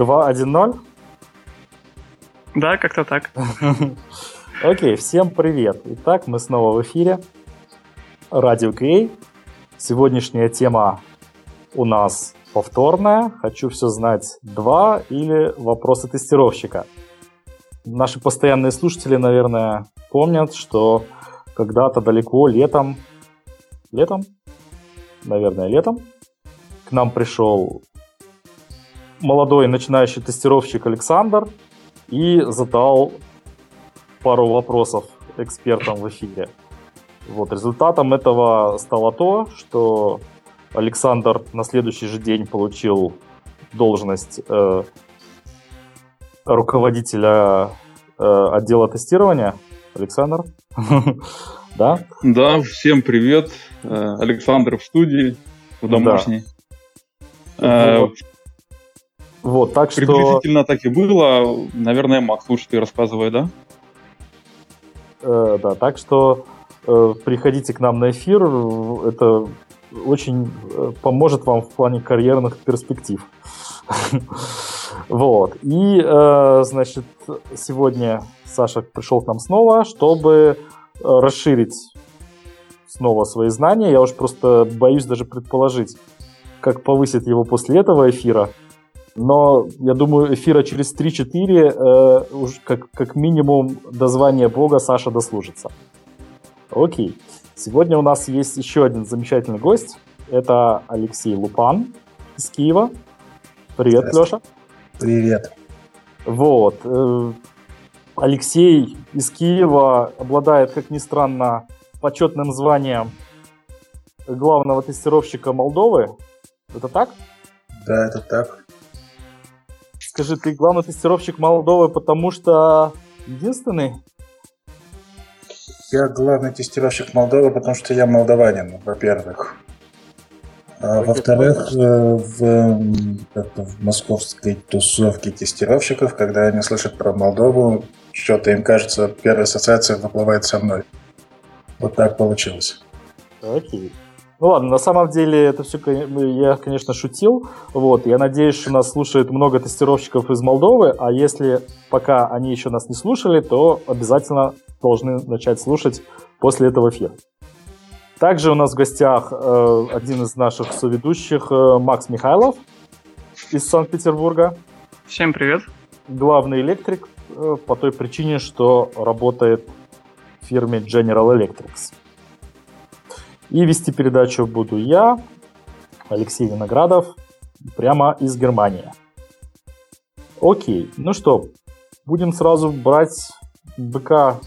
2-1-0? Да, как-то так. Окей, всем привет. Итак, мы снова в эфире. Радио Кей. Сегодняшняя тема у нас повторная. Хочу все знать два или вопросы тестировщика. Наши постоянные слушатели, наверное, помнят, что когда-то далеко летом, летом, наверное, летом, к нам пришел молодой начинающий тестировщик Александр и задал пару вопросов экспертам в эфире. Вот, результатом этого стало то, что Александр на следующий же день получил должность э, руководителя э, отдела тестирования. Александр? Да? Да, всем привет. Э, Александр в студии, в домашней. Э, вот, так что... Приблизительно так и было. Наверное, Макс, лучше ты рассказывай, да? Э, да, так что э, приходите к нам на эфир. Это очень э, поможет вам в плане карьерных перспектив. Вот. И, э, значит, сегодня Саша пришел к нам снова, чтобы э, расширить снова свои знания. Я уж просто боюсь даже предположить, как повысит его после этого эфира. Но я думаю, эфира через 3-4 э, уж как, как минимум до звания бога Саша дослужится. Окей. Сегодня у нас есть еще один замечательный гость. Это Алексей Лупан из Киева. Привет, Леша. Привет. Вот. Э, Алексей из Киева обладает, как ни странно, почетным званием главного тестировщика Молдовы. Это так? Да, это так. Скажи, ты главный тестировщик Молдовы, потому что единственный? Я главный тестировщик Молдовы, потому что я молдаванин, во-первых. А, во-вторых, э, в, в московской тусовке тестировщиков, когда они слышат про Молдову, что-то им кажется, первая ассоциация выплывает со мной. Вот так получилось. Окей. Ну ладно, на самом деле это все, я, конечно, шутил. Вот, я надеюсь, что нас слушает много тестировщиков из Молдовы, а если пока они еще нас не слушали, то обязательно должны начать слушать после этого эфира. Также у нас в гостях э, один из наших соведущих, э, Макс Михайлов из Санкт-Петербурга. Всем привет. Главный электрик э, по той причине, что работает в фирме General Electrics. И вести передачу буду я, Алексей Виноградов, прямо из Германии. Окей, ну что, будем сразу брать быка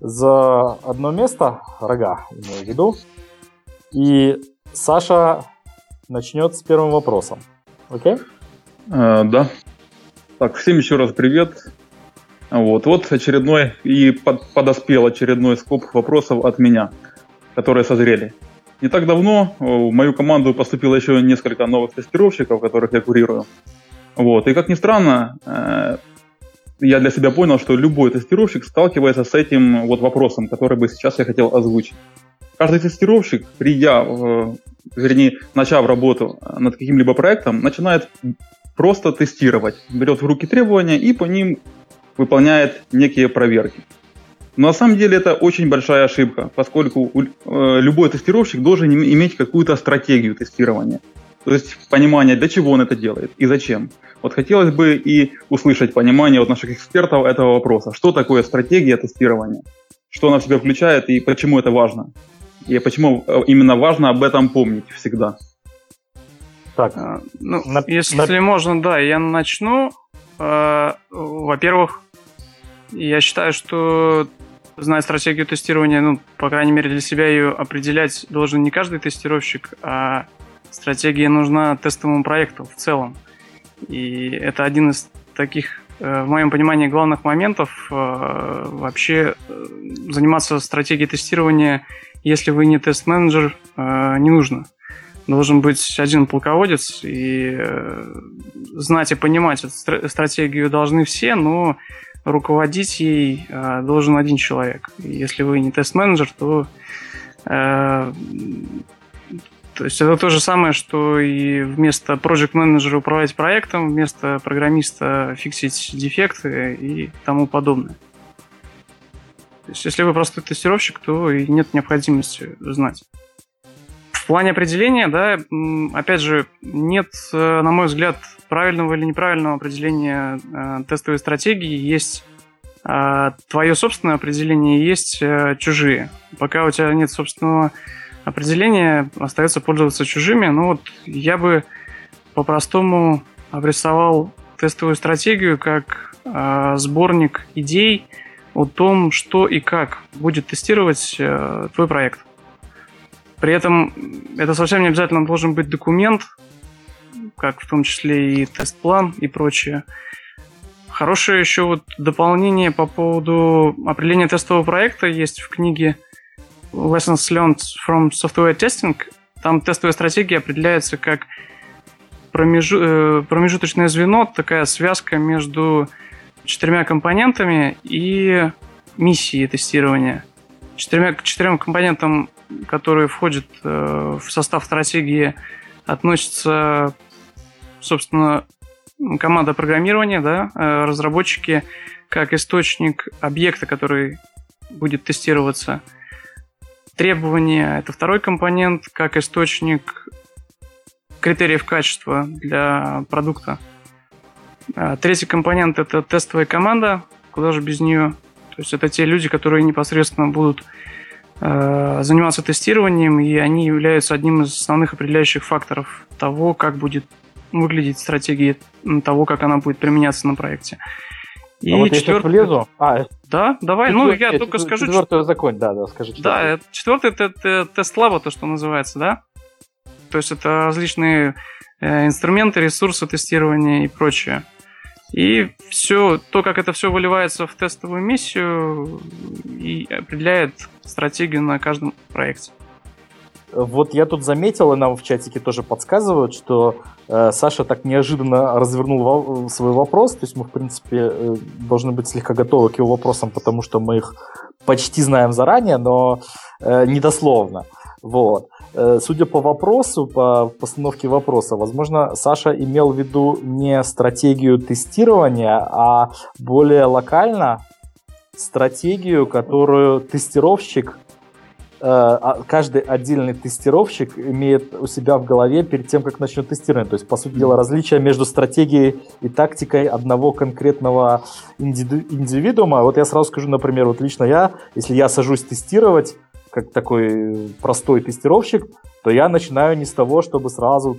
за одно место, рога, имею в виду. И Саша начнет с первым вопросом. Окей? А, да. Так, всем еще раз привет. Вот, вот очередной и под, подоспел очередной скоп вопросов от меня которые созрели. Не так давно э, в мою команду поступило еще несколько новых тестировщиков, которых я курирую. Вот. И как ни странно, э, я для себя понял, что любой тестировщик сталкивается с этим вот вопросом, который бы сейчас я хотел озвучить. Каждый тестировщик, придя, вернее, начав работу над каким-либо проектом, начинает просто тестировать, берет в руки требования и по ним выполняет некие проверки. Но на самом деле это очень большая ошибка, поскольку э, любой тестировщик должен иметь какую-то стратегию тестирования. То есть понимание, для чего он это делает и зачем. Вот хотелось бы и услышать понимание от наших экспертов этого вопроса. Что такое стратегия тестирования? Что она в себя включает и почему это важно? И почему э, именно важно об этом помнить всегда? Так, а, ну, на, если на... можно, да, я начну. Э, во-первых, я считаю, что знать стратегию тестирования, ну, по крайней мере, для себя ее определять должен не каждый тестировщик, а стратегия нужна тестовому проекту в целом. И это один из таких, э, в моем понимании, главных моментов э, вообще э, заниматься стратегией тестирования, если вы не тест-менеджер, не нужно. Должен быть один полководец, и знать и понимать стратегию должны все, но руководить ей э, должен один человек. Если вы не тест-менеджер, то э, То есть это то же самое, что и вместо project менеджера управлять проектом, вместо программиста фиксить дефекты и тому подобное. То есть если вы простой тестировщик, то и нет необходимости знать. В плане определения, да, опять же, нет, э, на мой взгляд, правильного или неправильного определения э, тестовой стратегии. Есть э, твое собственное определение, есть чужие. Пока у тебя нет собственного определения, остается пользоваться чужими. Ну вот я бы по-простому обрисовал тестовую стратегию как сборник идей о том, что и как будет тестировать твой проект. При этом это совсем не обязательно должен быть документ, как в том числе и тест-план и прочее. Хорошее еще вот дополнение по поводу определения тестового проекта есть в книге Lessons Learned from Software Testing. Там тестовая стратегия определяется как промежу... Э, промежуточное звено, такая связка между четырьмя компонентами и миссией тестирования. Четырьмя, к четырем компонентам которые входят э, в состав стратегии, относятся, собственно, команда программирования, да, э, разработчики как источник объекта, который будет тестироваться. Требования – это второй компонент, как источник критериев качества для продукта. А третий компонент – это тестовая команда, куда же без нее. То есть это те люди, которые непосредственно будут Э, заниматься тестированием, и они являются одним из основных определяющих факторов того, как будет выглядеть стратегия того, как она будет применяться на проекте. И а вот четвертый... я влезу. А, да, давай, четвертый, ну я только скажу. Четвертую закон, да, да, скажи. Да, четвертый это, это тест лаба, то, что называется, да? То есть это различные э, инструменты, ресурсы тестирования и прочее. И все, то, как это все выливается в тестовую миссию, и определяет стратегию на каждом проекте. Вот я тут заметил, и нам в чатике тоже подсказывают, что э, Саша так неожиданно развернул во- свой вопрос. То есть мы, в принципе, э, должны быть слегка готовы к его вопросам, потому что мы их почти знаем заранее, но э, недословно. Вот. Э, судя по вопросу, по постановке вопроса, возможно, Саша имел в виду не стратегию тестирования, а более локально стратегию, которую тестировщик, э, каждый отдельный тестировщик имеет у себя в голове перед тем, как начнет тестирование. То есть, по сути дела, различие между стратегией и тактикой одного конкретного индивидуума. Вот я сразу скажу, например, вот лично я, если я сажусь тестировать, как такой простой тестировщик, то я начинаю не с того, чтобы сразу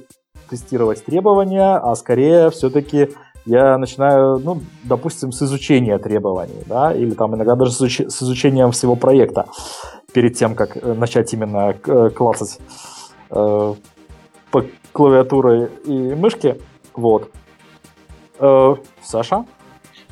тестировать требования, а скорее все-таки я начинаю, ну, допустим, с изучения требований, да, или там иногда даже с изучением всего проекта перед тем, как э, начать именно э, классать э, по клавиатуре и мышке. Вот. Э, Саша?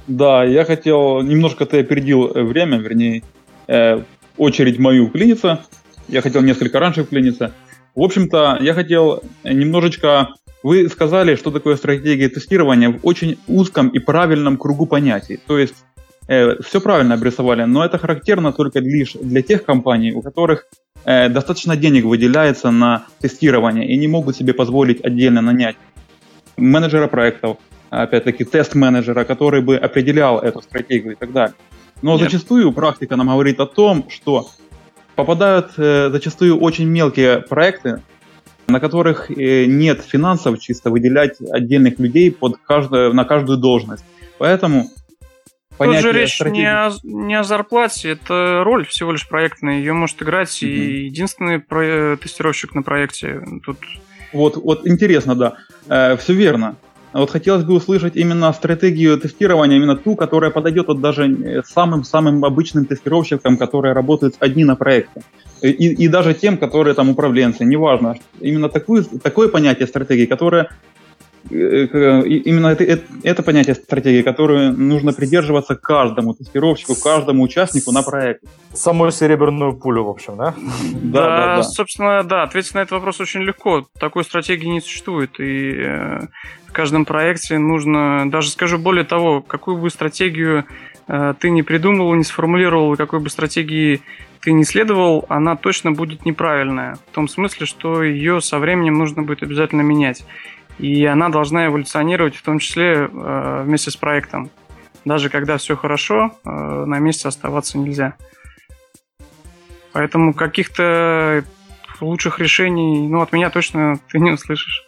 Да, я хотел, немножко ты опередил время, вернее, э, очередь мою вклиниться. Я хотел несколько раньше вклиниться. В общем-то, я хотел немножечко... Вы сказали, что такое стратегия тестирования в очень узком и правильном кругу понятий. То есть э, все правильно обрисовали, но это характерно только лишь для тех компаний, у которых э, достаточно денег выделяется на тестирование и не могут себе позволить отдельно нанять менеджера проектов, опять-таки тест-менеджера, который бы определял эту стратегию и так далее. Но Нет. зачастую практика нам говорит о том, что попадают э, зачастую очень мелкие проекты, на которых э, нет финансов чисто выделять отдельных людей под каждую, на каждую должность. Поэтому Тут же речь стратегии... не, о, не о зарплате, это роль всего лишь проектная. Ее может играть mm-hmm. и единственный про- тестировщик на проекте. Тут... Вот, вот интересно, да. Э, все верно. Вот хотелось бы услышать именно стратегию тестирования, именно ту, которая подойдет вот даже самым-самым обычным тестировщикам, которые работают одни на проекте. И, и даже тем, которые там управленцы, неважно. Именно такую, такое понятие стратегии, которое Э, именно это, это, это понятие стратегии, которое нужно придерживаться каждому тестировщику, каждому участнику на проекте. Самую серебряную пулю, в общем, да? Да, да, да. собственно, да, ответить на этот вопрос очень легко. Такой стратегии не существует. И, э, в каждом проекте нужно, даже скажу более того, какую бы стратегию э, ты не придумывал, не сформулировал, какой бы стратегии ты не следовал, она точно будет неправильная. В том смысле, что ее со временем нужно будет обязательно менять. И она должна эволюционировать, в том числе э, вместе с проектом. Даже когда все хорошо, э, на месте оставаться нельзя. Поэтому каких-то лучших решений, ну, от меня точно ты не услышишь.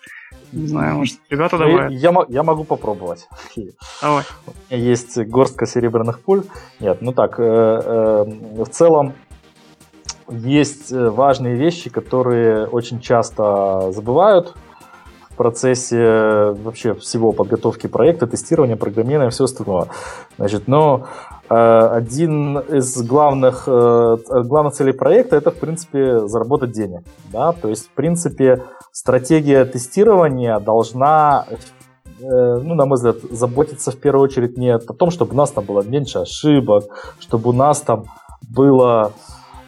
Не знаю, может, ребята добавят. Я, я могу попробовать. Давай. У меня есть горстка серебряных пуль. Нет, ну так, э, э, в целом есть э, важные вещи, которые очень часто забывают процессе э, вообще всего подготовки проекта, тестирования, программирования все остальное. Значит, но Э, один из главных, э, главных целей проекта это, в принципе, заработать денег. Да? То есть, в принципе, стратегия тестирования должна, э, ну, на мой взгляд, заботиться в первую очередь не о том, чтобы у нас там было меньше ошибок, чтобы у нас там было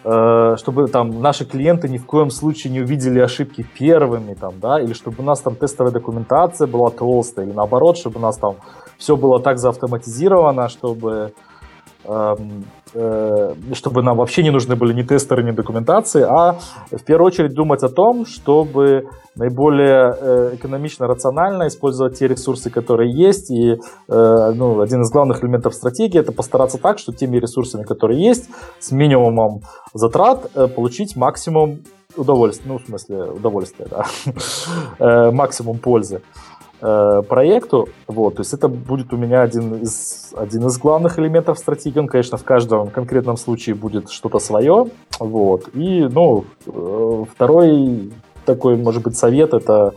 чтобы там наши клиенты ни в коем случае не увидели ошибки первыми, там, да, или чтобы у нас там тестовая документация была толстая, или наоборот, чтобы у нас там все было так заавтоматизировано, чтобы Эм, э, чтобы нам вообще не нужны были ни тестеры, ни документации, а в первую очередь думать о том, чтобы наиболее э, экономично, рационально использовать те ресурсы, которые есть. И э, ну, один из главных элементов стратегии это постараться так, что теми ресурсами, которые есть, с минимумом затрат получить максимум удовольствия, ну, в смысле, удовольствия, да, максимум пользы. Э, проекту. Вот, то есть это будет у меня один из, один из главных элементов стратегии. Он, конечно, в каждом конкретном случае будет что-то свое. Вот. И, ну, э, второй такой, может быть, совет, это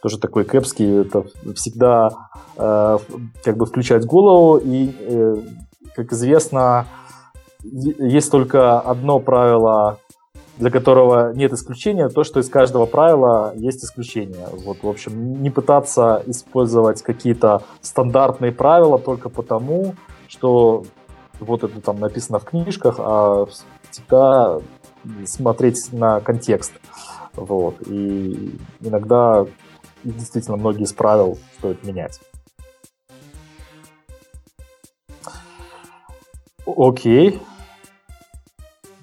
тоже такой кэпский, это всегда э, как бы включать голову. И, э, как известно, есть только одно правило для которого нет исключения, то, что из каждого правила есть исключение. Вот, в общем, не пытаться использовать какие-то стандартные правила только потому, что вот это там написано в книжках, а всегда смотреть на контекст. Вот. И иногда действительно многие из правил стоит менять. Окей.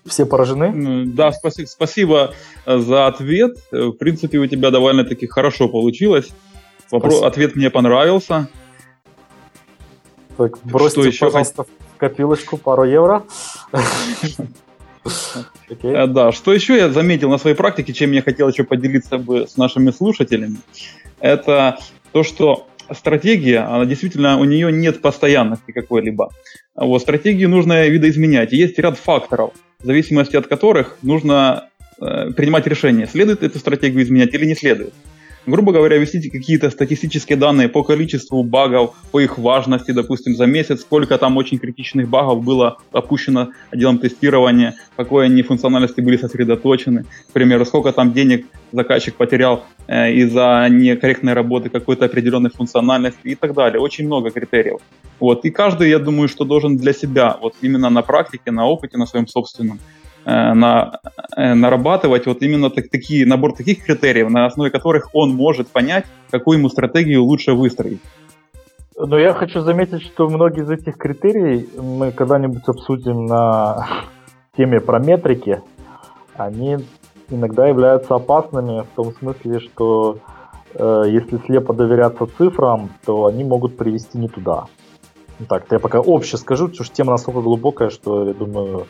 Все поражены? Да, спасибо, спасибо э, за ответ. Э, в принципе, у тебя довольно-таки хорошо получилось. Вопрос, ответ мне понравился. Так, бросьте, Что еще пожалуйста, в копилочку пару евро. Okay. Э, да, что еще я заметил на своей практике, чем я хотел еще поделиться бы с нашими слушателями, это то, что стратегия, она действительно, у нее нет постоянности какой-либо. Вот, стратегию нужно видоизменять. есть ряд факторов, в зависимости от которых нужно э, принимать решение, следует эту стратегию изменять или не следует. Грубо говоря, вести какие-то статистические данные по количеству багов, по их важности, допустим, за месяц, сколько там очень критичных багов было опущено отделом тестирования, какой они функциональности были сосредоточены, к примеру, сколько там денег заказчик потерял э, из-за некорректной работы какой-то определенной функциональности и так далее. Очень много критериев. Вот. И каждый, я думаю, что должен для себя, вот именно на практике, на опыте, на своем собственном, э, на, э, нарабатывать вот именно так, такие, набор таких критериев, на основе которых он может понять, какую ему стратегию лучше выстроить. Но я хочу заметить, что многие из этих критерий мы когда-нибудь обсудим на теме про метрики. Они иногда являются опасными в том смысле, что э, если слепо доверяться цифрам, то они могут привести не туда. Ну так, я пока обще скажу, потому что тема настолько глубокая, что я думаю,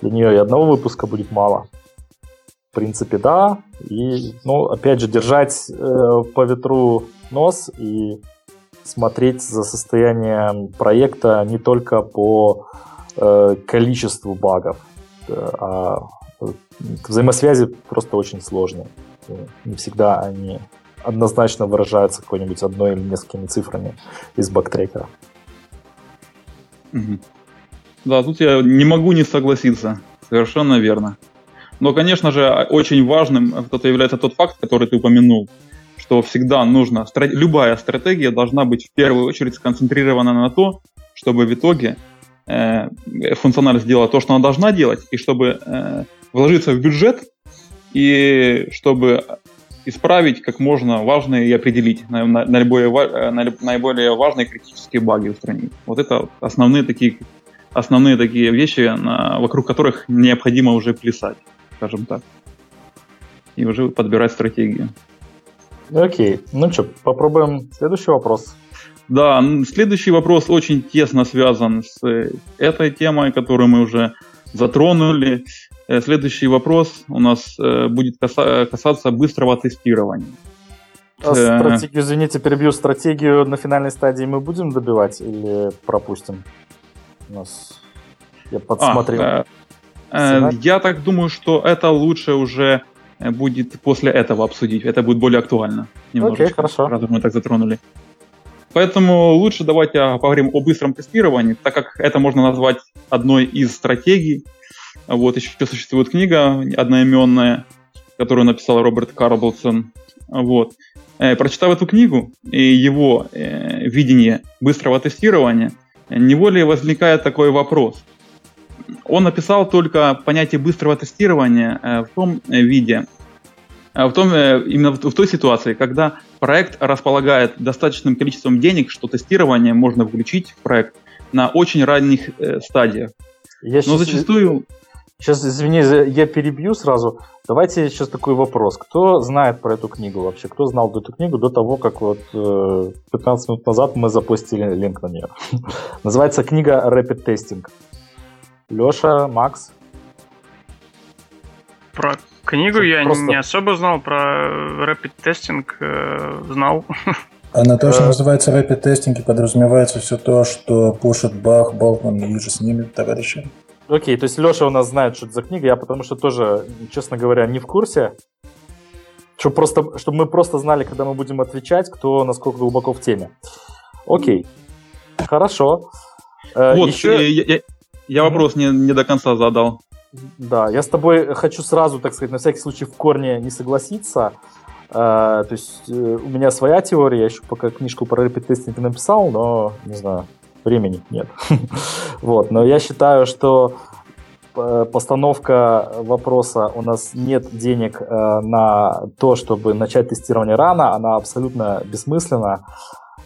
для нее и одного выпуска будет мало. В принципе, да. И, ну, опять же, держать э, по ветру нос и смотреть за состоянием проекта не только по э, количеству багов, э, а взаимосвязи просто очень сложные. Не всегда они однозначно выражаются какой-нибудь одной или несколькими цифрами из бактрекера. Да, тут я не могу не согласиться. Совершенно верно. Но, конечно же, очень важным это является тот факт, который ты упомянул, что всегда нужно, любая стратегия должна быть в первую очередь сконцентрирована на то, чтобы в итоге э, функциональность делала то, что она должна делать, и чтобы э, вложиться в бюджет, и чтобы исправить как можно важные и определить наиболее, наиболее важные критические баги устранить. Вот это основные такие, основные такие вещи, вокруг которых необходимо уже плясать, скажем так. И уже подбирать стратегию. Окей. Ну что, попробуем следующий вопрос. Да, следующий вопрос очень тесно связан с э, этой темой, которую мы уже затронули. Э, следующий вопрос у нас э, будет касаться быстрого тестирования. А стратегию, извините, перебью. Стратегию на финальной стадии мы будем добивать или пропустим? У нас я подсмотрел. А, э, я так думаю, что это лучше уже будет после этого обсудить. Это будет более актуально. Окей, хорошо. Раз мы так затронули. Поэтому лучше давайте поговорим о быстром тестировании, так как это можно назвать одной из стратегий. Вот еще существует книга одноименная, которую написал Роберт Карблсон. Вот. Э, прочитав эту книгу и его э, видение быстрого тестирования, неволей возникает такой вопрос. Он написал только понятие быстрого тестирования э, в том виде, в том, именно в той ситуации, когда проект располагает достаточным количеством денег, что тестирование можно включить в проект на очень ранних э, стадиях. Я Но сейчас, зачастую... Сейчас, извини, я перебью сразу. Давайте сейчас такой вопрос. Кто знает про эту книгу вообще? Кто знал эту книгу до того, как вот э, 15 минут назад мы запустили линк на нее? Называется книга Rapid Testing. Леша, Макс? Про Книгу я просто... не особо знал, про Rapid Testing э, знал. Она тоже э, называется Rapid Testing и подразумевается все то, что пушит Бах, Болтман и же с ними товарищи. Окей, то есть Леша у нас знает, что это за книга, я потому что тоже, честно говоря, не в курсе. Чтобы, просто, чтобы мы просто знали, когда мы будем отвечать, кто насколько глубоко в теме. Окей, хорошо. Э, вот, Еще... я, я, я вопрос не, не до конца задал. Да, я с тобой хочу сразу, так сказать, на всякий случай в корне не согласиться. Uh, то есть у меня своя теория, я еще пока книжку про репетестинг написал, но, не знаю, времени нет. вот, но я считаю, что э, постановка вопроса у нас нет денег uh, на то, чтобы начать тестирование рано, она абсолютно бессмысленна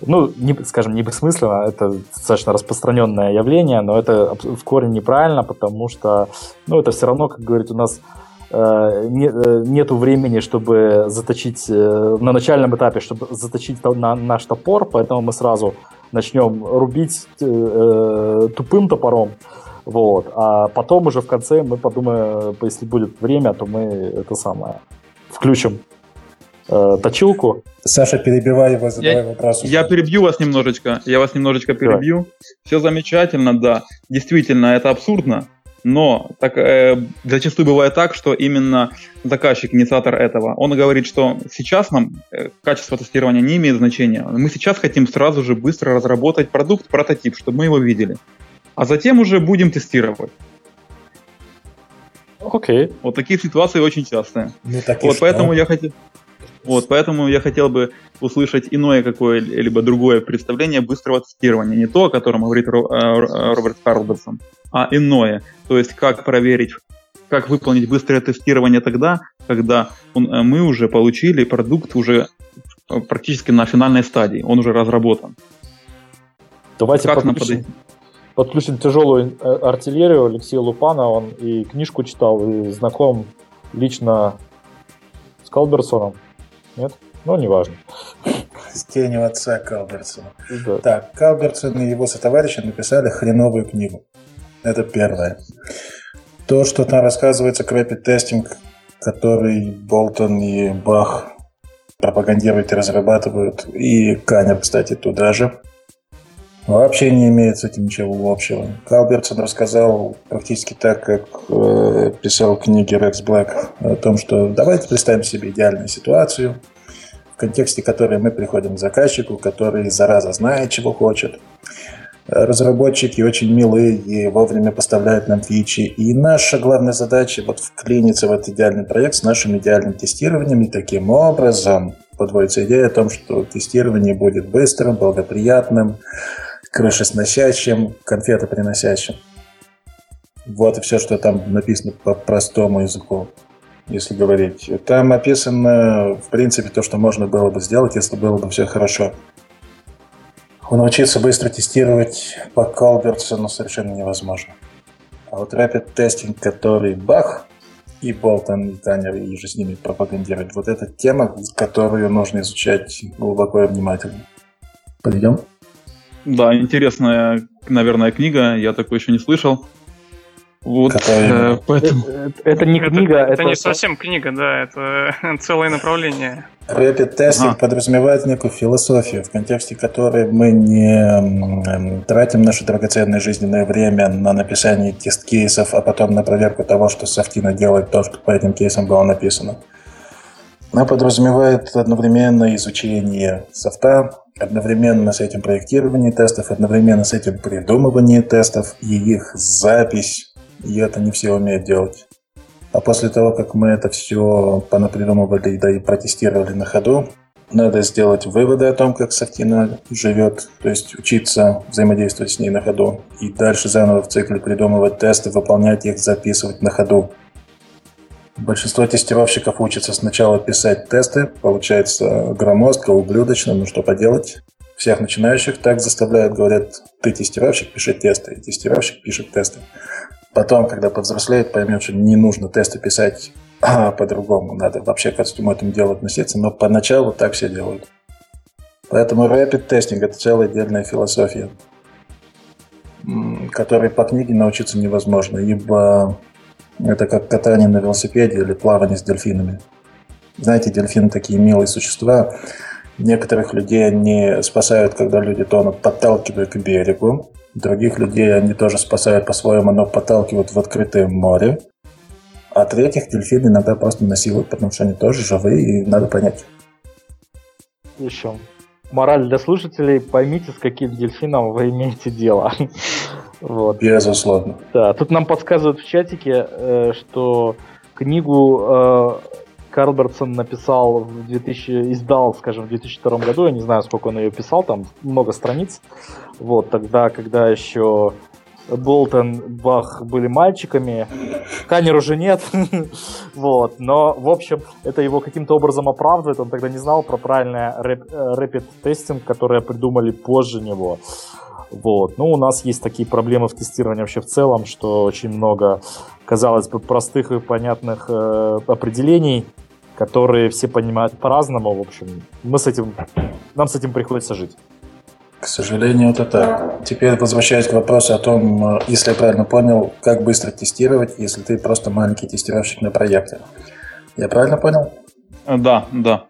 ну, не, скажем, не бессмысленно, это достаточно распространенное явление, но это в корне неправильно, потому что, ну, это все равно, как говорит, у нас э, не, э, нету времени, чтобы заточить э, на начальном этапе, чтобы заточить на наш топор, поэтому мы сразу начнем рубить э, э, тупым топором, вот, а потом уже в конце мы подумаем, если будет время, то мы это самое включим э, точилку. Саша, перебивай его, задавай я, вопрос. Я перебью вас немножечко, я вас немножечко перебью. Да. Все замечательно, да. Действительно, это абсурдно, но так, э, зачастую бывает так, что именно заказчик, инициатор этого, он говорит, что сейчас нам э, качество тестирования не имеет значения. Мы сейчас хотим сразу же быстро разработать продукт, прототип, чтобы мы его видели. А затем уже будем тестировать. Окей. Okay. Вот такие ситуации очень частые. Ну, вот поэтому я хотел... Вот, поэтому я хотел бы услышать иное какое-либо другое представление быстрого тестирования. Не то, о котором говорит э, Роберт Карлберсон, а иное. То есть, как проверить, как выполнить быстрое тестирование тогда, когда он, э, мы уже получили продукт уже э, практически на финальной стадии. Он уже разработан. Давайте как подключим, подключим тяжелую артиллерию Алексея Лупана. Он и книжку читал, и знаком лично с Калберсоном. Нет? Ну, неважно. С тенью отца Калберсона. Да. Так, Калберсон и его сотоварищи написали хреновую книгу. Это первое. То, что там рассказывается rapid testing, который Болтон и Бах пропагандируют и разрабатывают, и Канер, кстати, туда же, вообще не имеет с этим ничего общего. Калбертсон рассказал практически так, как э, писал в книге Рекс Блэк о том, что давайте представим себе идеальную ситуацию, в контексте которой мы приходим к заказчику, который зараза знает, чего хочет. Разработчики очень милые и вовремя поставляют нам фичи. И наша главная задача вот вклиниться в этот идеальный проект с нашим идеальным тестированием. И таким образом подводится идея о том, что тестирование будет быстрым, благоприятным, крышесносящим, конфетоприносящим. Вот и все, что там написано по простому языку. если говорить. Там описано, в принципе, то, что можно было бы сделать, если было бы все хорошо. Научиться быстро тестировать по Калбертсону совершенно невозможно. А вот Rapid Testing, который Бах и Болтон, и Танер, и же с ними пропагандируют, вот эта тема, которую нужно изучать глубоко и внимательно. Пойдем? Да, интересная, наверное, книга. Я такой еще не слышал. Вот, э, поэтому... это, это не книга, это, это, это не совсем книга, да, это целое направление. Rapid Testing ага. подразумевает некую философию, в контексте которой мы не тратим наше драгоценное жизненное время на написание тест-кейсов, а потом на проверку того, что софтина делает то, что по этим кейсам было написано. Она подразумевает одновременно изучение софта, одновременно с этим проектирование тестов, одновременно с этим придумывание тестов и их запись. И это не все умеют делать. А после того, как мы это все понапридумывали да и протестировали на ходу, надо сделать выводы о том, как Софтина живет, то есть учиться взаимодействовать с ней на ходу. И дальше заново в цикле придумывать тесты, выполнять их, записывать на ходу. Большинство тестировщиков учатся сначала писать тесты, получается громоздко, ублюдочно, ну что поделать. Всех начинающих так заставляют, говорят, ты тестировщик, пиши тесты, и тестировщик пишет тесты. Потом, когда повзрослеет, поймет, что не нужно тесты писать а, по-другому, надо вообще ко всему этому делу относиться, но поначалу так все делают. Поэтому rapid testing это целая отдельная философия, которой по книге научиться невозможно, ибо это как катание на велосипеде или плавание с дельфинами. Знаете, дельфины такие милые существа. Некоторых людей они спасают, когда люди тонут, подталкивают к берегу. Других людей они тоже спасают по-своему, но подталкивают в открытое море. А третьих дельфины иногда просто насилуют, потому что они тоже живые, и надо понять. Еще. Мораль для слушателей. Поймите, с каким дельфином вы имеете дело. Вот. Безусловно. Да, тут нам подсказывают в чатике, э, что книгу э, Карлбертсон написал в 2000, издал, скажем, в 2002 году, я не знаю, сколько он ее писал, там много страниц. Вот, тогда, когда еще Болтон, Бах были мальчиками, Канер уже нет, вот, но, в общем, это его каким-то образом оправдывает, он тогда не знал про правильный rapid testing, который придумали позже него, вот. Ну, у нас есть такие проблемы в тестировании вообще в целом, что очень много, казалось бы, простых и понятных э, определений, которые все понимают по-разному. В общем, мы с этим, нам с этим приходится жить. К сожалению, это так. Теперь возвращаясь к вопросу о том, э, если я правильно понял, как быстро тестировать, если ты просто маленький тестировщик на проекте. Я правильно понял? Да, да.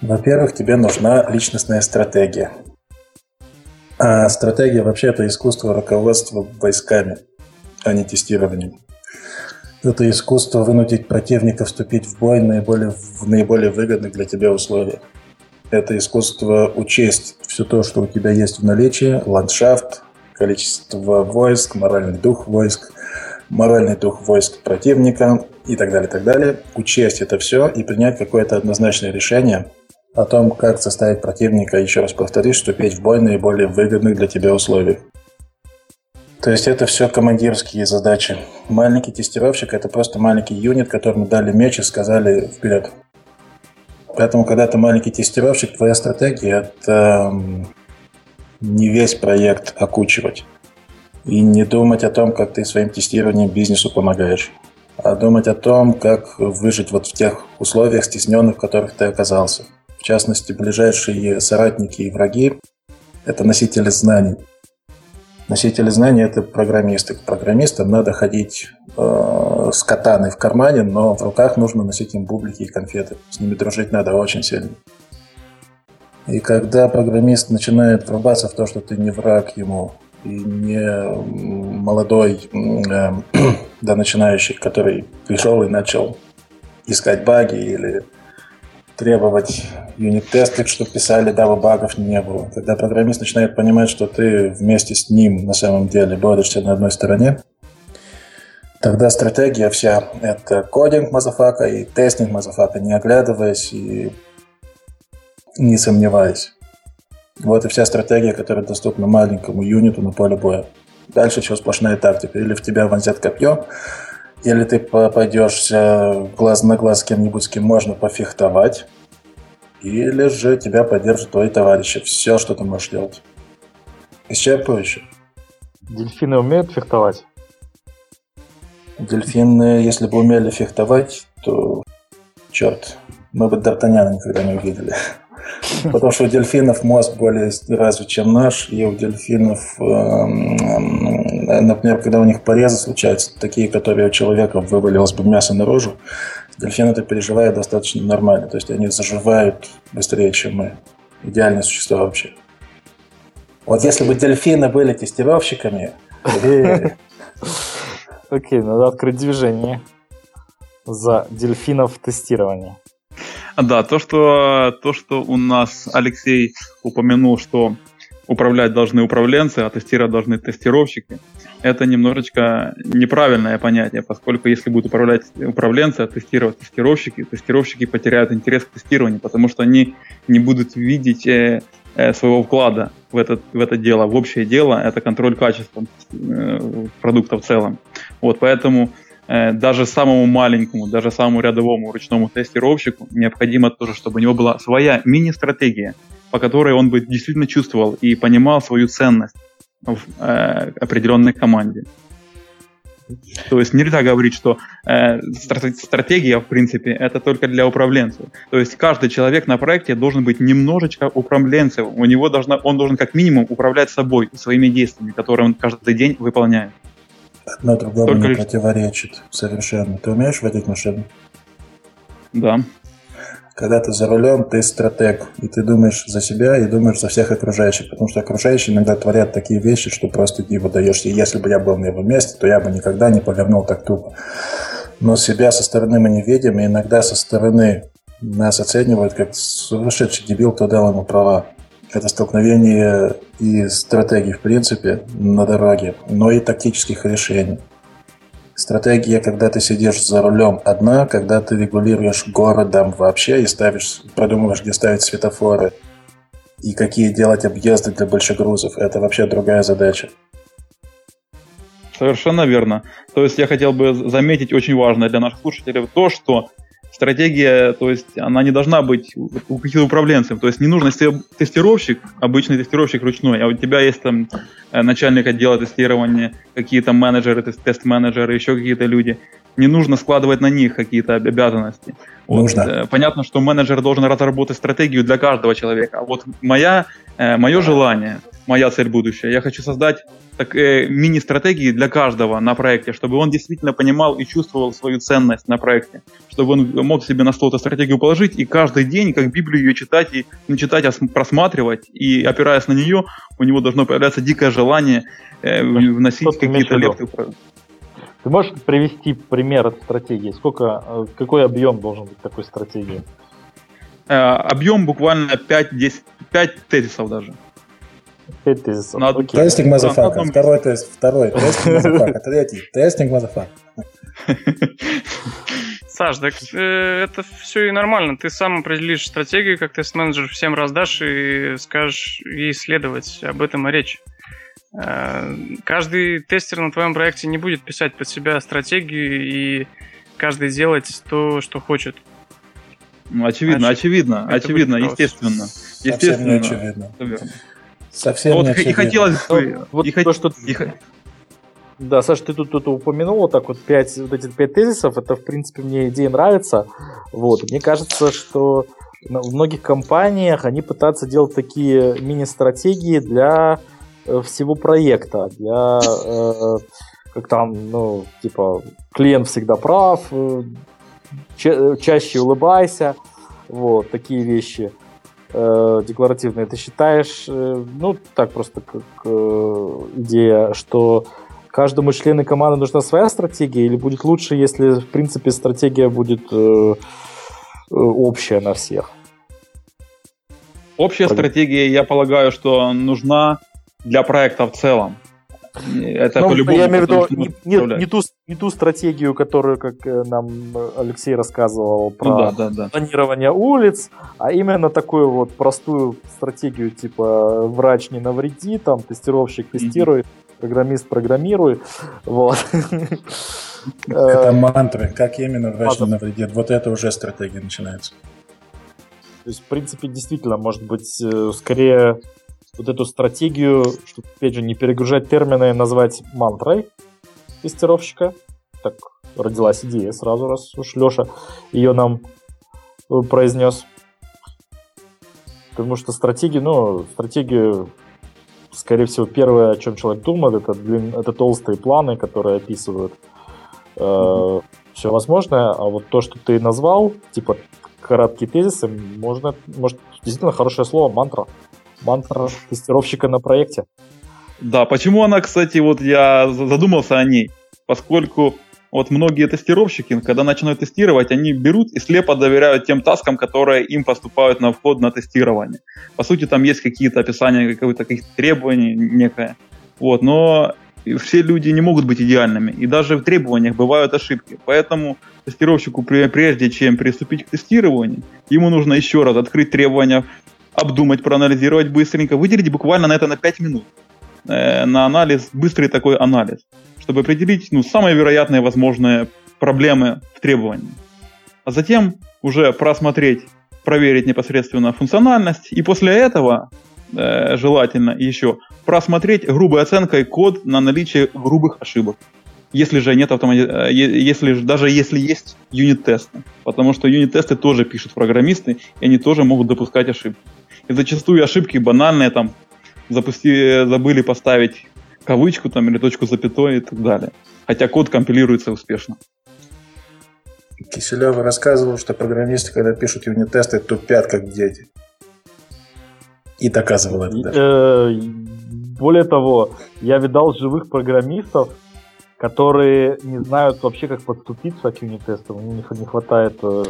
Во-первых, тебе нужна личностная стратегия. А стратегия вообще это искусство руководства войсками, а не тестированием. Это искусство вынудить противника вступить в бой наиболее, в наиболее выгодных для тебя условиях. Это искусство учесть все то, что у тебя есть в наличии, ландшафт, количество войск, моральный дух войск, моральный дух войск противника и так далее, так далее. Учесть это все и принять какое-то однозначное решение, о том, как заставить противника, еще раз повторюсь, вступить в бой наиболее выгодных для тебя условиях. То есть это все командирские задачи. Маленький тестировщик – это просто маленький юнит, которому дали меч и сказали «вперед». Поэтому, когда ты маленький тестировщик, твоя стратегия – это не весь проект окучивать. И не думать о том, как ты своим тестированием бизнесу помогаешь, а думать о том, как выжить вот в тех условиях стесненных, в которых ты оказался – частности, ближайшие соратники и враги – это носители знаний. Носители знаний – это программисты. К программистам надо ходить э, с катаной в кармане, но в руках нужно носить им бублики и конфеты. С ними дружить надо очень сильно. И когда программист начинает врубаться в то, что ты не враг ему, и не молодой, э, да, начинающий, который пришел и начал искать баги или требовать юнит-тесты, чтобы писали, дабы багов не было. Когда программист начинает понимать, что ты вместе с ним на самом деле борешься на одной стороне, тогда стратегия вся — это coding motherfucker и testing motherfucker, не оглядываясь и не сомневаясь. Вот и вся стратегия, которая доступна маленькому юниту на поле боя. Дальше все сплошная тактика. Или в тебя вонзят копье, Или ты пойдешь глаз на глаз с кем-нибудь, с кем можно пофехтовать, или же тебя поддержат твои товарищи. Все, что ты можешь делать. Исчерпывающе. Дельфины умеют фехтовать? Дельфины, если бы умели фехтовать, то, черт, мы бы Д'Артаньяна никогда не увидели. Потому что у дельфинов мозг более развит, чем наш, и у дельфинов, эм, например, когда у них порезы случаются, такие, которые у человека вывалилось бы мясо наружу, дельфины это переживают достаточно нормально. То есть они заживают быстрее, чем мы. Идеальные существа вообще. Вот если бы дельфины были тестировщиками... Окей, надо открыть движение за дельфинов тестирование. Да, то что, то, что у нас Алексей упомянул, что управлять должны управленцы, а тестировать должны тестировщики, это немножечко неправильное понятие, поскольку если будут управлять управленцы, а тестировать тестировщики, тестировщики потеряют интерес к тестированию, потому что они не будут видеть э, э, своего вклада в, этот, в это дело, в общее дело, это контроль качества э, продукта в целом. Вот, поэтому даже самому маленькому, даже самому рядовому ручному тестировщику необходимо тоже, чтобы у него была своя мини-стратегия, по которой он бы действительно чувствовал и понимал свою ценность в э, определенной команде. То есть нельзя говорить, что э, стратегия, в принципе, это только для управленцев. То есть каждый человек на проекте должен быть немножечко управленцем. У него должна, он должен как минимум управлять собой своими действиями, которые он каждый день выполняет. Одно другому Только не лишь... противоречит совершенно. Ты умеешь водить машину? Да. Когда ты за рулем, ты стратег, и ты думаешь за себя и думаешь за всех окружающих, потому что окружающие иногда творят такие вещи, что просто диво даешься. Если бы я был на его месте, то я бы никогда не повернул так тупо. Но себя со стороны мы не видим, и иногда со стороны нас оценивают как сумасшедший дебил, кто дал ему права это столкновение и стратегий, в принципе, на дороге, но и тактических решений. Стратегия, когда ты сидишь за рулем одна, когда ты регулируешь городом вообще и ставишь, продумываешь, где ставить светофоры и какие делать объезды для большегрузов, это вообще другая задача. Совершенно верно. То есть я хотел бы заметить очень важное для наших слушателей то, что стратегия, то есть она не должна быть у каких-то управленцев. То есть не нужно, если тестировщик, обычный тестировщик ручной, а у тебя есть там э, начальник отдела тестирования, какие-то менеджеры, тест-менеджеры, еще какие-то люди, не нужно складывать на них какие-то обязанности. Вот, нужно. Э, понятно, что менеджер должен разработать стратегию для каждого человека. А вот моя, э, мое желание, моя цель будущая, я хочу создать так, э, мини-стратегии для каждого на проекте, чтобы он действительно понимал и чувствовал свою ценность на проекте, чтобы он мог себе на стол эту стратегию положить и каждый день, как Библию ее читать и не читать, а просматривать, и опираясь на нее, у него должно появляться дикое желание э, вносить какие-то лепты. Ты можешь привести пример этой стратегии? Сколько, э, какой объем должен быть такой стратегии? Э, объем буквально 5-10, 5 тезисов даже. 5 тезисов. На... Okay. Testing motherfucker. Второй тест. Второй. Testing motherfucker. Третий. Testing motherfucker. Саш, так э, это все и нормально. Ты сам определишь стратегию, как тест-менеджер всем раздашь и скажешь ей следовать. Об этом и речь. Э, каждый тестер на твоем проекте не будет писать под себя стратегию и каждый делать то, что хочет. Ну, очевидно, Оч... очевидно, очевидно, естественно. Естественно. Очевидно. Совсем вот и хотелось бы... Ну, вот и то, что... И... Да, Саша, ты тут, тут упомянул вот так вот пять, вот эти пять тезисов, это, в принципе, мне идея нравится. Вот, мне кажется, что в многих компаниях они пытаются делать такие мини-стратегии для э, всего проекта, для, э, как там, ну, типа, клиент всегда прав, э, ча- чаще улыбайся, вот, такие вещи э, декларативные, ты считаешь, э, ну, так просто как э, идея, что каждому члену команды нужна своя стратегия, или будет лучше, если, в принципе, стратегия будет э, э общая на всех? Общая Пойдем. стратегия, я полагаю, что нужна для проекта в целом. Это ну, по-любому. Я имею в виду не, не, не, ту, не ту стратегию, которую, как э, нам Алексей рассказывал, про ну, да, да, да. планирование улиц, а именно такую вот простую стратегию, типа врач не навреди, там тестировщик тестирует, mm-hmm. программист программирует. Вот. Это мантры. Как именно врач не навредит? Вот это уже стратегия начинается. То есть, в принципе, действительно, может быть, э, скорее вот эту стратегию, чтобы, опять же, не перегружать термины, назвать мантрой тестировщика. Так родилась идея сразу, раз уж Леша ее нам э, произнес. Потому что стратегия, ну, стратегию, скорее всего, первое, о чем человек думает, это, длин, это толстые планы, которые описывают э, mm-hmm. все возможное. А вот то, что ты назвал, типа краткие тезисы, можно, может, действительно хорошее слово, мантра. Мантра тестировщика на проекте. Да, почему она, кстати, вот я задумался о ней, поскольку вот многие тестировщики, когда начинают тестировать, они берут и слепо доверяют тем таскам, которые им поступают на вход на тестирование. По сути, там есть какие-то описания, каких-то каких требований некое. Вот, но все люди не могут быть идеальными, и даже в требованиях бывают ошибки. Поэтому тестировщику, прежде чем приступить к тестированию, ему нужно еще раз открыть требования, обдумать, проанализировать быстренько, выделить буквально на это на 5 минут. Э, на анализ, быстрый такой анализ, чтобы определить ну, самые вероятные возможные проблемы в требовании. А затем уже просмотреть, проверить непосредственно функциональность, и после этого э, желательно еще просмотреть грубой оценкой код на наличие грубых ошибок. Если же нет автомати... Э, если даже если есть юнит-тесты. Потому что юнит-тесты тоже пишут программисты, и они тоже могут допускать ошибки. И зачастую ошибки банальные, там, запусти... забыли поставить кавычку там или точку запятой и так далее. Хотя код компилируется успешно. Киселев рассказывал, что программисты, когда пишут юнит-тесты, тупят как дети. И доказывал это даже. Э, более того, я видал живых программистов, которые не знают вообще, как подступиться к юнит-тестам. У них не хватает э,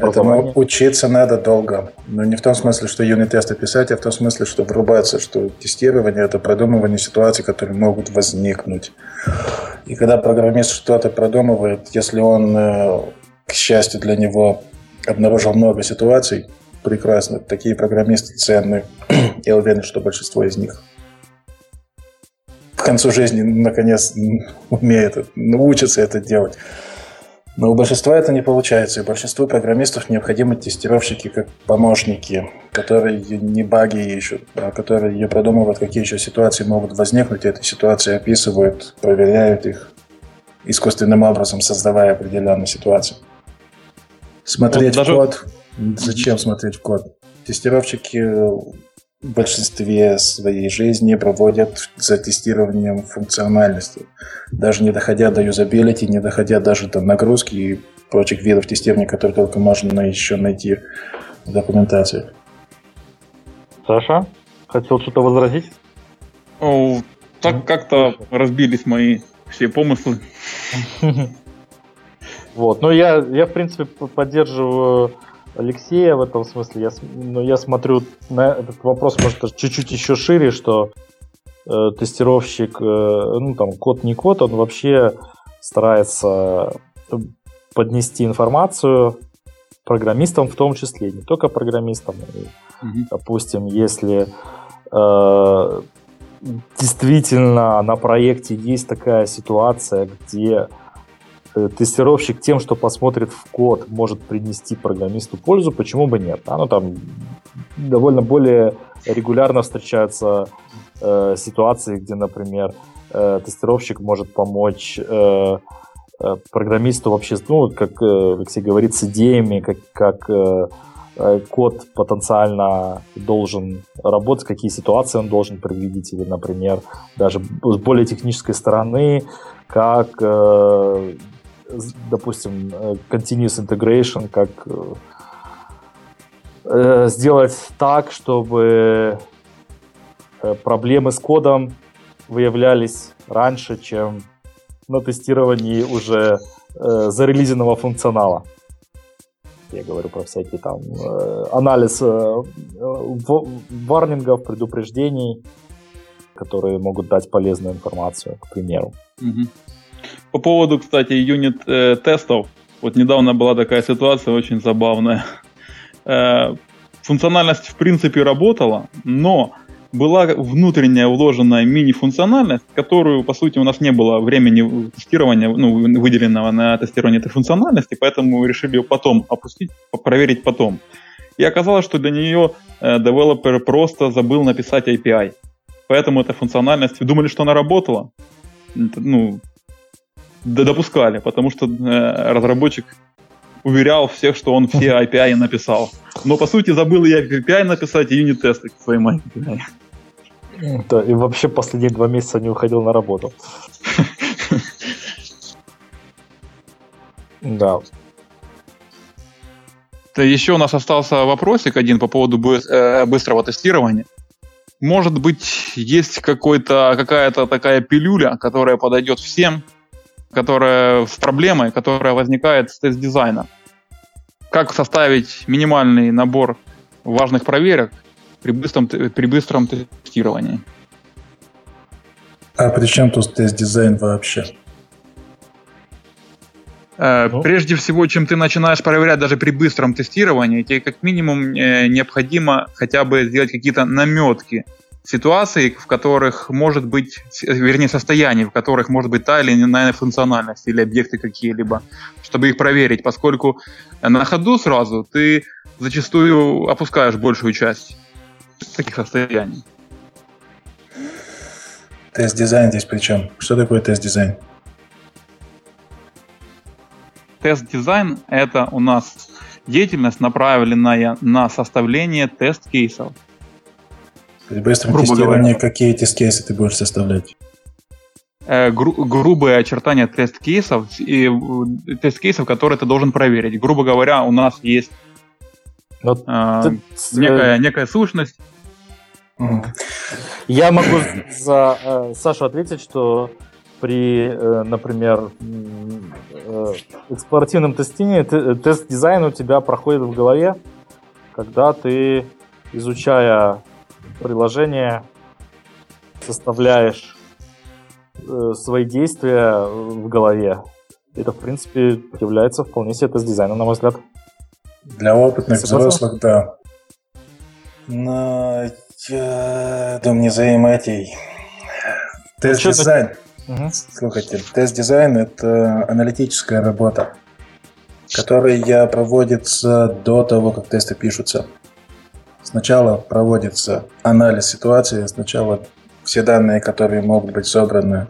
Этому учиться надо долго. Но не в том смысле, что юнит-тесты писать, а в том смысле, что врубаться, что тестирование – это продумывание ситуаций, которые могут возникнуть. И когда программист что-то продумывает, если он, э, к счастью для него, обнаружил много ситуаций, прекрасно, такие программисты ценны. Я уверен, что большинство из них к концу жизни наконец умеют, научатся это делать. Но у большинства это не получается, и большинству программистов необходимы тестировщики как помощники, которые не баги ищут, а которые продумывают, какие еще ситуации могут возникнуть, и эти ситуации описывают, проверяют их искусственным образом, создавая определенные ситуации. Смотреть вот даже... в код. Зачем смотреть в код? Тестировщики в большинстве своей жизни проводят за тестированием функциональности. Даже не доходя до юзабилити, не доходя даже до нагрузки и прочих видов тестирования, которые только можно еще найти в документации. Саша, хотел что-то возразить? О, так как-то разбились мои все помыслы. Вот, ну я, я в принципе поддерживаю Алексея в этом смысле. Я, ну, я смотрю на этот вопрос, может, чуть-чуть еще шире, что э, тестировщик, э, ну, там, код не код, он вообще старается поднести информацию программистам в том числе, не только программистам. mm-hmm. Допустим, если э, действительно на проекте есть такая ситуация, где Э, тестировщик тем, что посмотрит в код, может принести программисту пользу, почему бы нет? Ну, там довольно более регулярно встречаются э, ситуации, где, например, э, тестировщик может помочь э, э программисту вообще, ну, как э, Алексей говорит, с идеями, как, как э, код потенциально должен работать, какие ситуации он должен предвидеть, или, например, даже с более технической стороны, как э, допустим, э, continuous integration, как э, э, сделать так, чтобы проблемы с кодом выявлялись раньше, чем на тестировании уже э, зарелизенного функционала. Я говорю про всякие там анализ варнингов, предупреждений, которые могут дать полезную информацию, к примеру. Угу. По поводу, кстати, юнит-тестов. Вот недавно была такая ситуация очень забавная. Э, функциональность в принципе работала, но была внутренняя вложенная мини-функциональность, которую, по сути, у нас не было времени тестирования, ну, выделенного на тестирование этой функциональности, поэтому решили ее потом опустить, проверить потом. И оказалось, что для нее э, девелопер просто забыл написать API. Поэтому эта функциональность... Думали, что она работала? Ну, допускали, потому что э, разработчик уверял всех, что он все API написал. Но по сути забыл и API написать, и юнит-тесты к своим API. Да, и вообще последние два месяца не уходил на работу. Да. Еще у нас остался вопросик один по поводу э, быстрого тестирования. Может быть, есть какой-то, какая-то такая пилюля, которая подойдет всем, которая с проблемой, которая возникает с тест-дизайна. Как составить минимальный набор важных проверок при быстром, при быстром тестировании. А при чем тут тест-дизайн вообще? Э, ну. Прежде всего, чем ты начинаешь проверять даже при быстром тестировании, тебе как минимум э, необходимо хотя бы сделать какие-то наметки ситуаций, в которых может быть, вернее, состояний, в которых может быть та или иная функциональность или объекты какие-либо, чтобы их проверить, поскольку на ходу сразу ты зачастую опускаешь большую часть таких состояний. Тест-дизайн здесь при чем? Что такое тест-дизайн? Тест-дизайн – это у нас деятельность, направленная на составление тест-кейсов. При быстром Грубо тестировании говоря. какие тест-кейсы ты будешь составлять? Э, гру- грубые очертания тест-кейсов и э, тест-кейсов, которые ты должен проверить. Грубо говоря, у нас есть вот э, ты... некая, некая сущность, я могу за э, Сашу ответить, что при, э, например, э, эксплуативном тестинге тест дизайн у тебя проходит в голове, когда ты, изучая приложение, составляешь э, свои действия в голове. Это, в принципе, является вполне себе тест-дизайном, на мой взгляд. Для опытных взрослых, да. Но я думаю, не займатей. Тест-дизайн. Угу. Слушайте, тест-дизайн – это аналитическая работа, которая проводится до того, как тесты пишутся. Сначала проводится анализ ситуации, сначала все данные, которые могут быть собраны,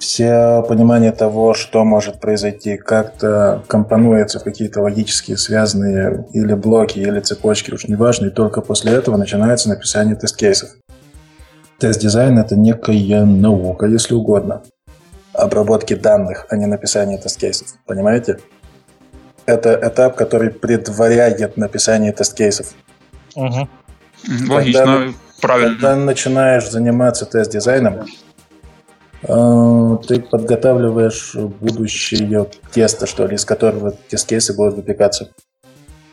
все понимание того, что может произойти, как-то компонуется в какие-то логические связанные или блоки, или цепочки, уж неважно, и только после этого начинается написание тест-кейсов. Тест-дизайн — это некая наука, если угодно, обработки данных, а не написание тест-кейсов. Понимаете? Это этап, который предваряет написание тест-кейсов. Угу. Логично, когда, правильно. Когда начинаешь заниматься тест-дизайном, а, ты подготавливаешь будущее тесто, что ли, из которого тест-кейсы будут выпекаться.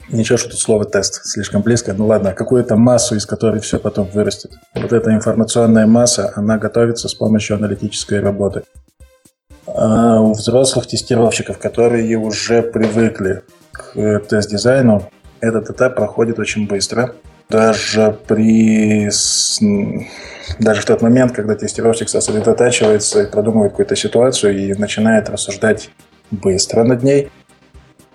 Ничего, что тут слово тест слишком близко. Ну ладно, какую-то массу, из которой все потом вырастет. Вот эта информационная масса, она готовится с помощью аналитической работы. А у взрослых тестировщиков, которые уже привыкли к тест-дизайну, этот этап проходит очень быстро. Даже при даже в тот момент, когда тестировщик сосредотачивается и продумывает какую-то ситуацию и начинает рассуждать быстро над ней,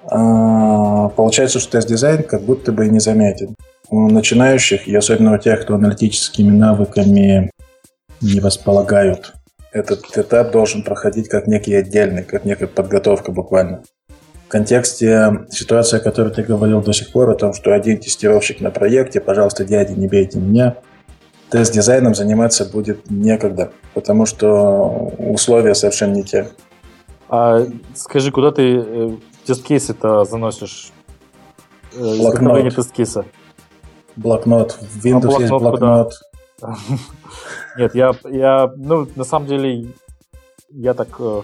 а, получается, что тест-дизайн как будто бы и не заметен. У начинающих, и особенно у тех, кто аналитическими навыками не располагают, этот этап должен проходить как некий отдельный, как некая подготовка буквально. В контексте ситуации, о которой ты говорил до сих пор, о том, что один тестировщик на проекте, пожалуйста, дядя, не бейте меня, тест-дизайном заниматься будет некогда, потому что условия совершенно не те. А скажи, куда ты э, тест-кейсы-то заносишь? Э, блокнот. тест-кейса. Блокнот. В Windows а блокнот есть блокнот. Куда? Нет, я, я, ну, на самом деле, я так э,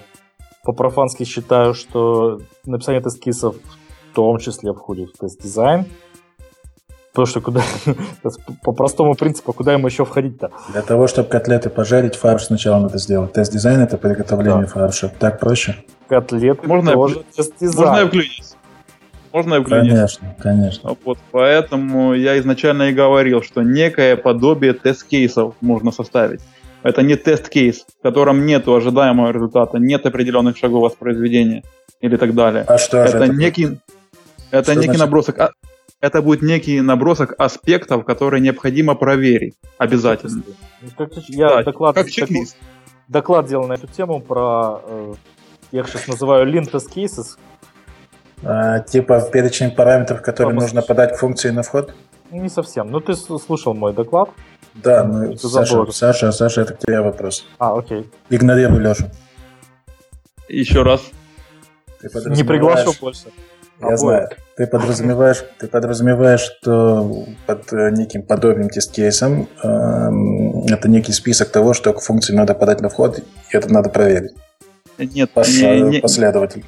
по-профански считаю, что написание тест-кейсов в том числе входит в тест-дизайн. Потому что куда по простому принципу, куда ему еще входить-то? Для того, чтобы котлеты пожарить, фарш сначала надо сделать. Тест-дизайн это приготовление да. фарша. Так проще? Котлеты можно тоже тест-дизайн. Можно я вклинюсь? Можно я вклинюсь? Конечно, конечно. Вот, поэтому я изначально и говорил, что некое подобие тест-кейсов можно составить. Это не тест-кейс, в котором нет ожидаемого результата, нет определенных шагов воспроизведения или так далее. А что это? Это некий, это некий набросок. А, это будет некий набросок аспектов, которые необходимо проверить обязательно. Ну, я да, доклад, как чек-лист. Доклад делал на эту тему про, э, я их сейчас называю lean test cases. А, типа в перечень параметров, которые Попуск. нужно подать к функции на вход? Не совсем. Ну, ты слушал мой доклад. Да, ну, Саша, Саша, Саша, это к тебе вопрос. А, окей. Игнорируй Лешу. Еще раз. Не приглашу больше. Я Обоих. знаю. Ты подразумеваешь, ты подразумеваешь, что под э, неким подобным тест-кейсом э, это некий список того, что к функции надо подать на вход, и это надо проверить. Нет, Пос, не, не, последователь.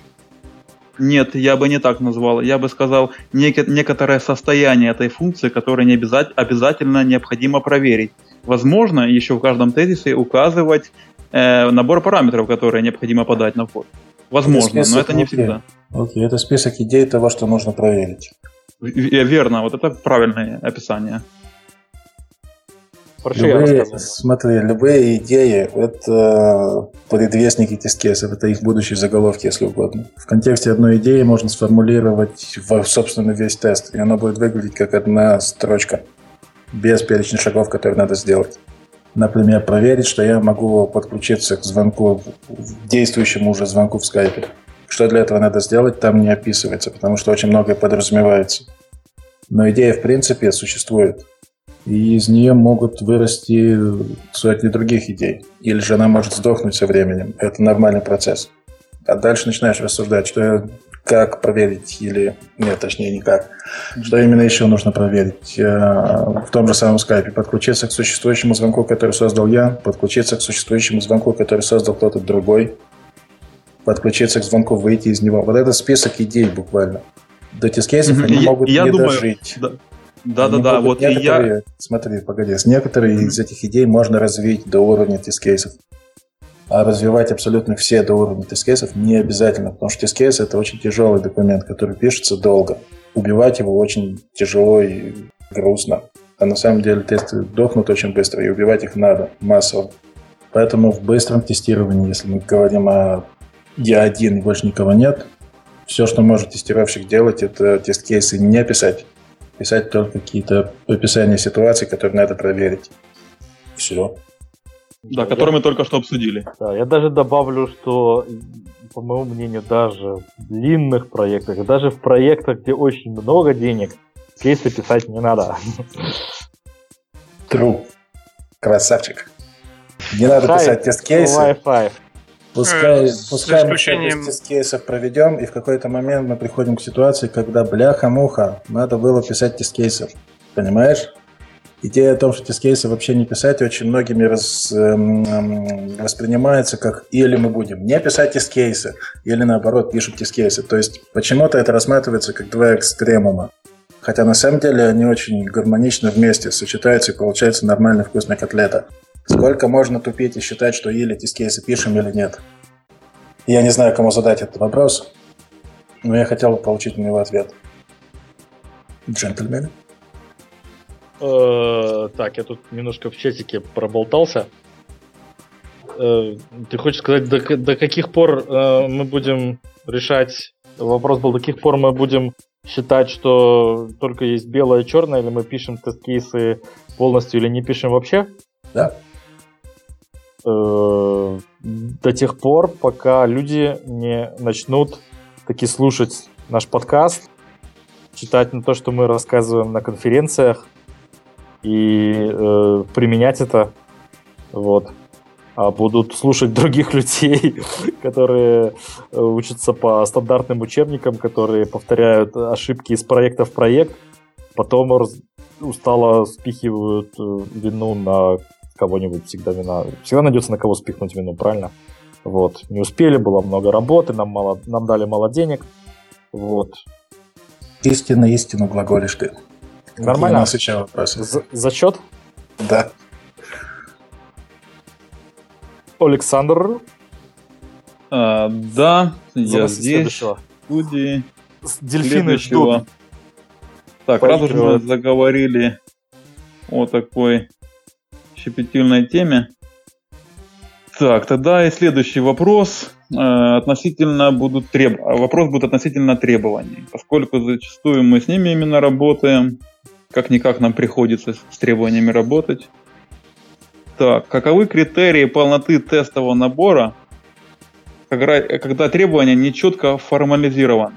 Нет, я бы не так назвал. Я бы сказал нек- некоторое состояние этой функции, которое не обяза- обязательно необходимо проверить. Возможно, еще в каждом тезисе указывать э, набор параметров, которые необходимо подать на вход. Возможно, это список, но это не всегда. Окей, это список идей того, что нужно проверить. Верно, вот это правильное описание. Любые, смотри, любые идеи — это предвестники тест-кейсов, это их будущие заголовки, если угодно. В контексте одной идеи можно сформулировать, собственно, весь тест, и оно будет выглядеть как одна строчка, без перечня шагов, которые надо сделать. Например, проверить, что я могу подключиться к звонку, действующему уже звонку в скайпе. Что для этого надо сделать, там не описывается, потому что очень многое подразумевается. Но идея, в принципе, существует. И из нее могут вырасти сотни других идей. Или же она может сдохнуть со временем. Это нормальный процесс. А дальше начинаешь рассуждать, что как проверить или... Нет, точнее, никак. Что именно еще нужно проверить? Э, в том же самом скайпе подключиться к существующему звонку, который создал я, подключиться к существующему звонку, который создал кто-то другой, подключиться к звонку, выйти из него. Вот это список идей буквально. До тест-кейсов они я, могут я не думаю, дожить. Да. Да, да, да. Вот и я. Смотри, погоди, с некоторые mm-hmm. из этих идей можно развить до уровня тест-кейсов. А развивать абсолютно все до уровня тест-кейсов не обязательно, потому что тест-кейс это очень тяжелый документ, который пишется долго. Убивать его очень тяжело и грустно. А на самом деле тесты дохнут очень быстро, и убивать их надо массово. Поэтому в быстром тестировании, если мы говорим о я один и больше никого нет, все, что может тестировщик делать, это тест-кейсы не писать, писать только какие-то описания ситуаций, которые надо проверить. Все. Да, которые мы только что обсудили. Да, я даже добавлю, что, по моему мнению, даже в длинных проектах, даже в проектах, где очень много денег, кейсы писать не надо. True. Красавчик. Не надо писать тест-кейсы. Пускай, э, пускай исключением... мы тест-кейсов проведем, и в какой-то момент мы приходим к ситуации, когда бляха-муха, надо было писать тест-кейсов. Понимаешь? Идея о том, что тест-кейсы вообще не писать, очень многими раз, эм, воспринимается как или мы будем не писать тест-кейсы, или наоборот пишут тест-кейсы. То есть почему-то это рассматривается как два экстремума. Хотя на самом деле они очень гармонично вместе сочетаются и получается нормальная вкусная котлета. Сколько можно тупить и считать, что или тест-кейсы пишем, или нет? Я не знаю, кому задать этот вопрос, но я хотел бы получить на него ответ. Джентльмены? Э, так, я тут немножко в чатике проболтался. Э, ты хочешь сказать, до, до каких пор э, мы будем решать... Вопрос был, до каких пор мы будем считать, что только есть белое и черное, или мы пишем тест-кейсы полностью, или не пишем вообще? Да. Э, до тех пор, пока люди не начнут таки слушать наш подкаст, читать на то, что мы рассказываем на конференциях, и э, применять это. Вот. А будут слушать других людей, которые э, учатся по стандартным учебникам, которые повторяют ошибки из проекта в проект, потом устало спихивают э, вину на кого-нибудь всегда вина. Всегда найдется на кого спихнуть вину, правильно? Вот. Не успели, было много работы, нам, мало, нам дали мало денег. Вот. Истинно, истину глаголишь ты. Нормально? У нас еще вопросы. За- зачет? Да. Александр? А, да, я здесь. Следующего. В студии. дельфины ждут. Так, раз уж мы заговорили о такой щепетильной теме. Так, тогда и следующий вопрос э, относительно будут треб... вопрос будет относительно требований, поскольку зачастую мы с ними именно работаем, как-никак нам приходится с требованиями работать. Так, каковы критерии полноты тестового набора, когда требования не четко формализированы?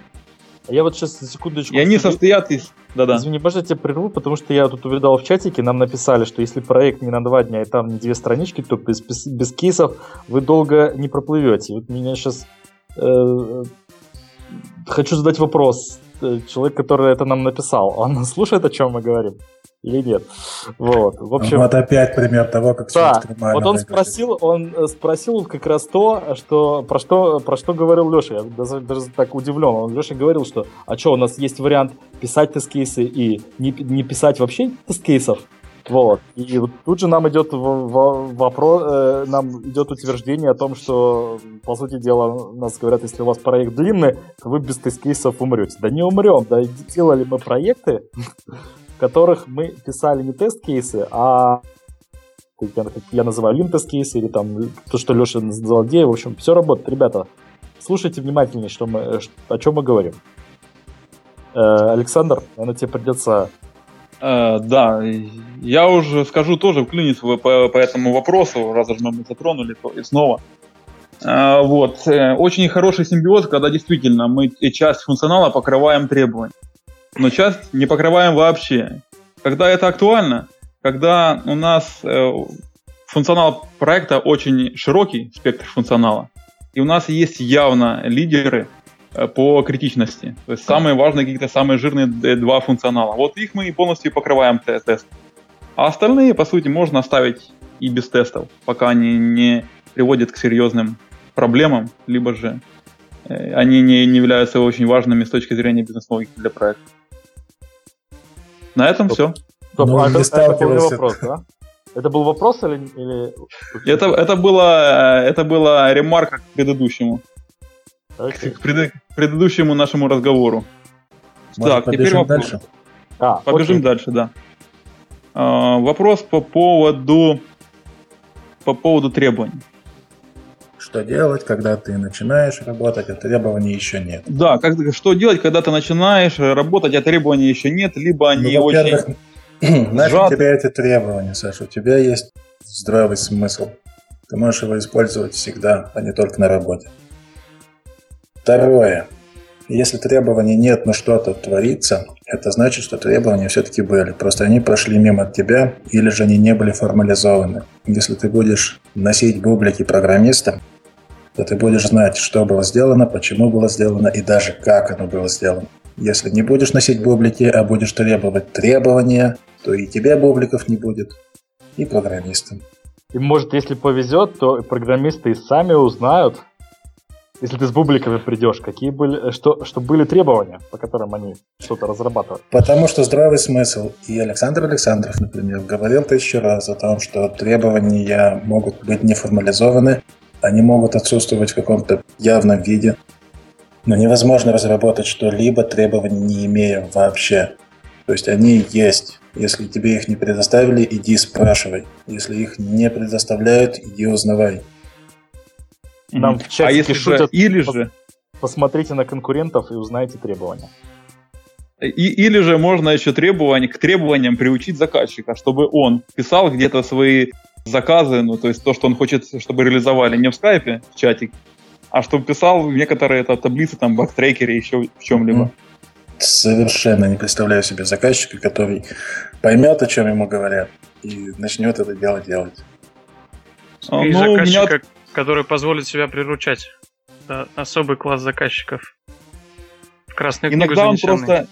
Я вот сейчас секундочку. И они состоят из... Да-да. Извини, можно я тебя прерву, потому что я тут увидал в чатике, нам написали, что если проект не на два дня и там не две странички, то без, без, без кейсов вы долго не проплывете. Вот меня сейчас... Э, хочу задать вопрос. Э, человек, который это нам написал, он слушает, о чем мы говорим? Или нет. Вот, в общем... Вот опять пример того, как да, вот он спросил, он э, спросил как раз то, что, про, что, про что говорил Леша. Я даже, даже так удивлен. Он Леша говорил, что, а что, у нас есть вариант писать тест-кейсы и не, не писать вообще тест-кейсов? Вот. И вот тут же нам идет вопрос, э, нам идет утверждение о том, что, по сути дела, нас говорят, если у вас проект длинный, то вы без тест-кейсов умрете. Да не умрем, да делали мы проекты, которых мы писали не тест-кейсы, а я называю лин-тест-кейсы, или там то, что Леша называл идеей. В общем, все работает. Ребята, слушайте внимательнее, что мы, о чем мы говорим. Э, Александр, наверное, тебе придется Э, да, я уже скажу тоже вклинюсь по, по этому вопросу, раз уж мы затронули то и снова. Э, вот. Э, очень хороший симбиоз, когда действительно мы часть функционала покрываем требования, но часть не покрываем вообще. Когда это актуально, когда у нас функционал проекта очень широкий, спектр функционала, и у нас есть явно лидеры, Э, по критичности. То есть самые важные, какие-то самые жирные два функционала. Вот их мы полностью покрываем тест. А остальные, по сути, можно оставить и без тестов, пока они не приводят к серьезным проблемам, либо же э, они не, не являются очень важными с точки зрения бизнес-логики для проекта. На этом все. Стоп, ну, а это, это был вопрос, да? Это был вопрос или... или... Это, это, было, э, это была ремарка к предыдущему. Okay. К пред, предыдущему нашему разговору. Может, так, теперь вопрос. Дальше? А, побежим окей. дальше, да. А, вопрос по поводу по поводу требований. Что делать, когда ты начинаешь работать, а требований еще нет? Да, как, что делать, когда ты начинаешь работать, а требований еще нет, либо они ну, очень... Знаешь, у тебя эти требования, Саша, у тебя есть здравый смысл. Ты можешь его использовать всегда, а не только на работе. Второе. Если требований нет, но что-то творится, это значит, что требования все-таки были. Просто они прошли мимо тебя, или же они не были формализованы. Если ты будешь носить бублики программиста, то ты будешь знать, что было сделано, почему было сделано и даже как оно было сделано. Если не будешь носить бублики, а будешь требовать требования, то и тебе бубликов не будет, и программистам. И может, если повезет, то программисты и сами узнают, если ты с бубликами придешь, какие были, что, что были требования, по которым они что-то разрабатывают? Потому что здравый смысл. И Александр Александров, например, говорил тысячу раз о том, что требования могут быть не формализованы, они могут отсутствовать в каком-то явном виде, но невозможно разработать что-либо, требований не имея вообще. То есть они есть. Если тебе их не предоставили, иди спрашивай. Если их не предоставляют, иди узнавай. Нам в чате а если шутят, же, или же... Посмотрите на конкурентов и узнайте требования. И, или же можно еще требования, к требованиям приучить заказчика, чтобы он писал где-то свои заказы, ну, то есть то, что он хочет, чтобы реализовали не в скайпе, в чатик, а чтобы писал в некоторые это, таблицы, там, бактрекере, еще в чем-либо. Совершенно не представляю себе заказчика, который поймет, о чем ему говорят, и начнет это дело делать. А, ну, заказчика, меня который позволит себя приручать. Это особый класс заказчиков. В Красную книгу иногда он просто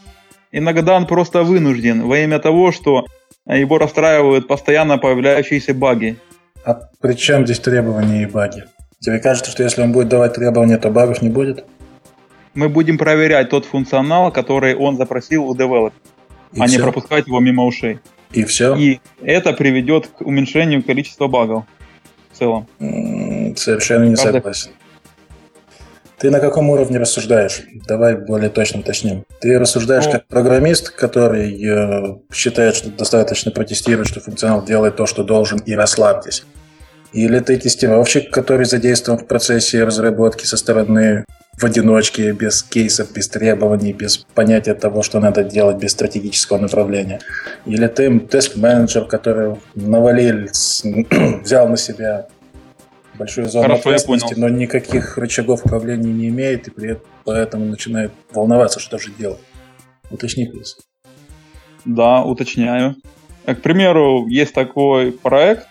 Иногда он просто вынужден во имя того, что его расстраивают постоянно появляющиеся баги. А при чем здесь требования и баги? Тебе кажется, что если он будет давать требования, то багов не будет? Мы будем проверять тот функционал, который он запросил у девелопера, а все? не пропускать его мимо ушей. И все? И это приведет к уменьшению количества багов в целом. Совершенно не Правда? согласен. Ты на каком уровне рассуждаешь? Давай более точно уточним. Ты рассуждаешь ну, как программист, который э, считает, что достаточно протестировать, что функционал делает то, что должен, и расслабьтесь. Или ты тестировщик, который задействован в процессе разработки со стороны в одиночке, без кейсов, без требований, без понятия того, что надо делать, без стратегического направления. Или ты тест-менеджер, который навалил, взял на себя большую зону Хорошо, ответственности, но никаких рычагов управления не имеет, и при этом поэтому начинает волноваться, что же делать. Уточни, плюс. Да, уточняю. К примеру, есть такой проект,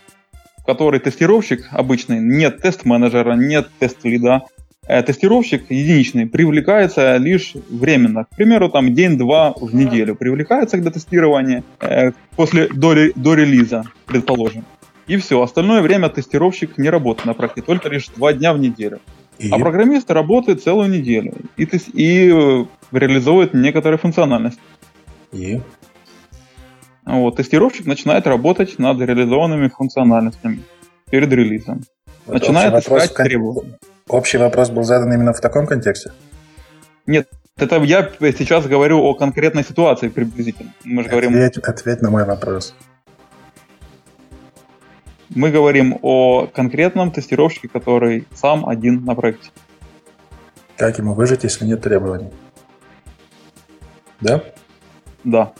в который тестировщик обычный, нет тест-менеджера, нет тест-лида, э, тестировщик единичный привлекается лишь временно. К примеру, там день-два в неделю привлекается для тестирования э, после до, до релиза, предположим. И все. Остальное время тестировщик не работает на проекте, только лишь два дня в неделю. И? А программист работает целую неделю и, и э, реализует некоторые функциональности. И? Вот, тестировщик начинает работать над реализованными функциональностями перед релизом. Вот начинает искать кон... требования. Общий вопрос был задан именно в таком контексте? Нет, это я сейчас говорю о конкретной ситуации приблизительно. Мы же ответь, говорим... ответь на мой вопрос. Мы говорим о конкретном тестировщике, который сам один на проекте. Как ему выжить, если нет требований? Да? Да.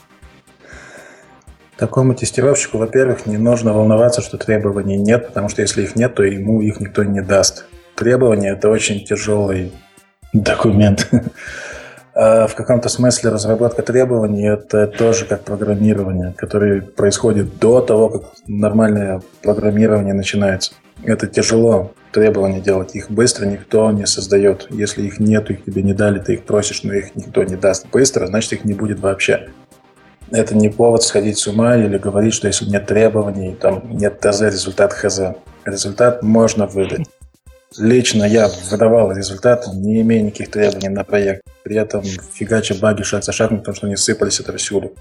Такому тестировщику, во-первых, не нужно волноваться, что требований нет, потому что если их нет, то ему их никто не даст. Требования – это очень тяжелый документ. А в каком-то смысле разработка требований – это тоже как программирование, которое происходит до того, как нормальное программирование начинается. Это тяжело, требования делать. Их быстро никто не создает. Если их нет, их тебе не дали, ты их просишь, но их никто не даст быстро, значит их не будет вообще. Это не повод сходить с ума или говорить, что если нет требований, там нет ТЗ, результат ХЗ. Результат можно выдать. Лично я выдавал результат, не имея никаких требований на проект. При этом фигача баги шаг за шагом, потому что они сыпались отовсюду.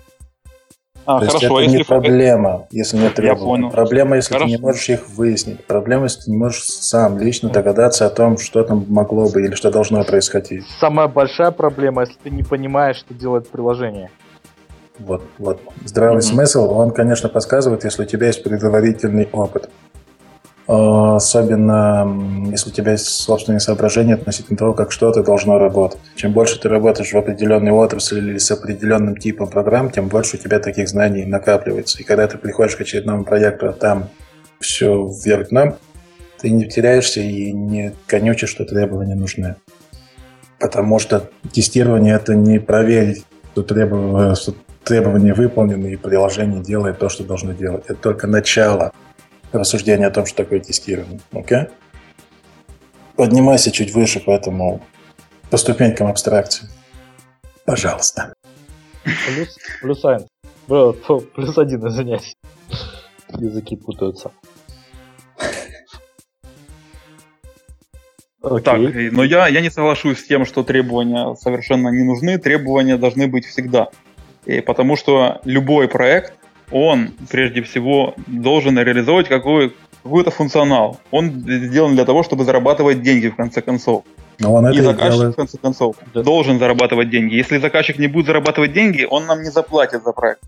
А, То хорошо, есть это если не проблема, если нет требований. Проблема, если хорошо. ты не можешь их выяснить. Проблема, если ты не можешь сам лично догадаться о том, что там могло бы или что должно происходить. Самая большая проблема, если ты не понимаешь, что делает приложение. Вот, вот. Здравый mm-hmm. смысл, он, конечно, подсказывает, если у тебя есть предварительный опыт. А, особенно, если у тебя есть собственные соображения относительно того, как что-то должно работать. Чем больше ты работаешь в определенной отрасли или с определенным типом программ, тем больше у тебя таких знаний накапливается. И когда ты приходишь к очередному проекту, а там все вверх дном, ты не теряешься и не конючишь, что требования нужны. Потому что тестирование – это не проверить, что требования, что требования выполнены и приложение делает то, что должно делать. Это только начало – рассуждение о том, что такое тестирование. Окей? Okay? Поднимайся чуть выше, поэтому по ступенькам абстракции. Пожалуйста. Плюс, плюс один. Плюс один, извиняюсь. Языки путаются. Okay. Так, но я, я не соглашусь с тем, что требования совершенно не нужны. Требования должны быть всегда. И потому что любой проект он прежде всего должен реализовать какой, какой-то функционал. Он сделан для того, чтобы зарабатывать деньги в конце концов. Но он и заказчик, делает. в конце концов, да. должен зарабатывать деньги. Если заказчик не будет зарабатывать деньги, он нам не заплатит за проект.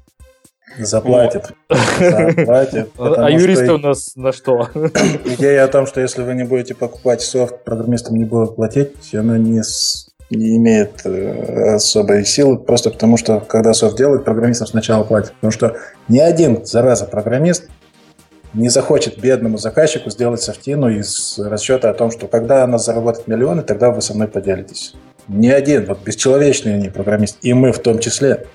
Заплатит. Заплатит. А юристы у нас на что? Идея о том, что если вы не будете покупать софт, программистам не будут платить, она не не имеет э, особой силы, просто потому что, когда софт делает, программистам сначала платят. Потому что ни один, зараза, программист не захочет бедному заказчику сделать софтину из расчета о том, что когда она заработает миллионы, тогда вы со мной поделитесь. Ни один, вот бесчеловечный они программист, и мы в том числе.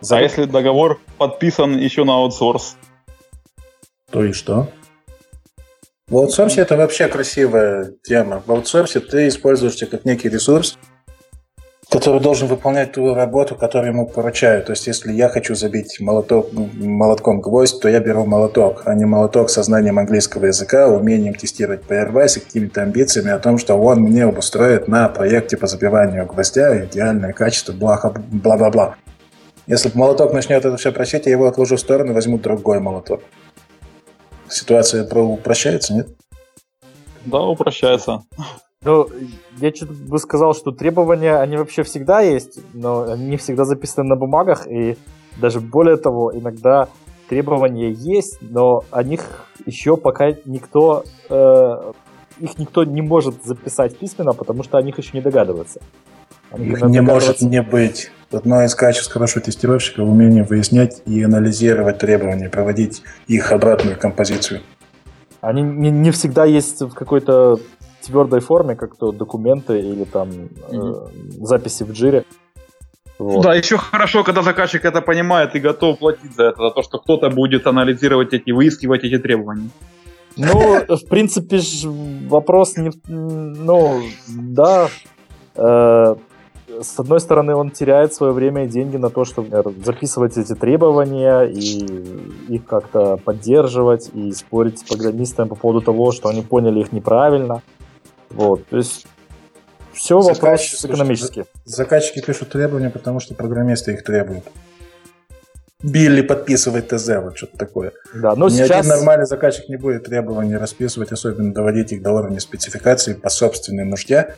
За... А если договор подписан еще на аутсорс? То и что? В аутсорсе это вообще красивая тема. В аутсорсе ты используешься как некий ресурс, который должен выполнять ту работу, которую ему поручают. То есть, если я хочу забить молоток, молотком гвоздь, то я беру молоток, а не молоток со знанием английского языка, умением тестировать Firebase и какими-то амбициями о том, что он мне обустроит на проекте по забиванию гвоздя идеальное качество, бла-бла-бла. Если молоток начнет это все просить, я его отложу в сторону, возьму другой молоток ситуация упрощается, нет? Да, упрощается. Ну, я что-то бы сказал, что требования, они вообще всегда есть, но они не всегда записаны на бумагах, и даже более того, иногда требования есть, но о них еще пока никто, э, их никто не может записать письменно, потому что о них еще не догадывается. Их не может не быть. Одно из качеств хорошего тестировщика – умение выяснять и анализировать требования, проводить их обратную композицию. Они не, не всегда есть в какой-то твердой форме, как то документы или там mm-hmm. э, записи в джире. Вот. Да, еще хорошо, когда заказчик это понимает и готов платить за это, за то, что кто-то будет анализировать эти, выискивать эти требования. Ну, в принципе, вопрос не... Ну, да. С одной стороны, он теряет свое время и деньги на то, чтобы записывать эти требования и их как-то поддерживать и спорить с программистами по поводу того, что они поняли их неправильно. Вот, то есть все вопрос экономический. Заказчики пишут требования, потому что программисты их требуют. Билли подписывает ТЗ, вот что-то такое. Да, но Ни сейчас... один нормальный заказчик не будет требований расписывать, особенно доводить их до уровня спецификации по собственной нужде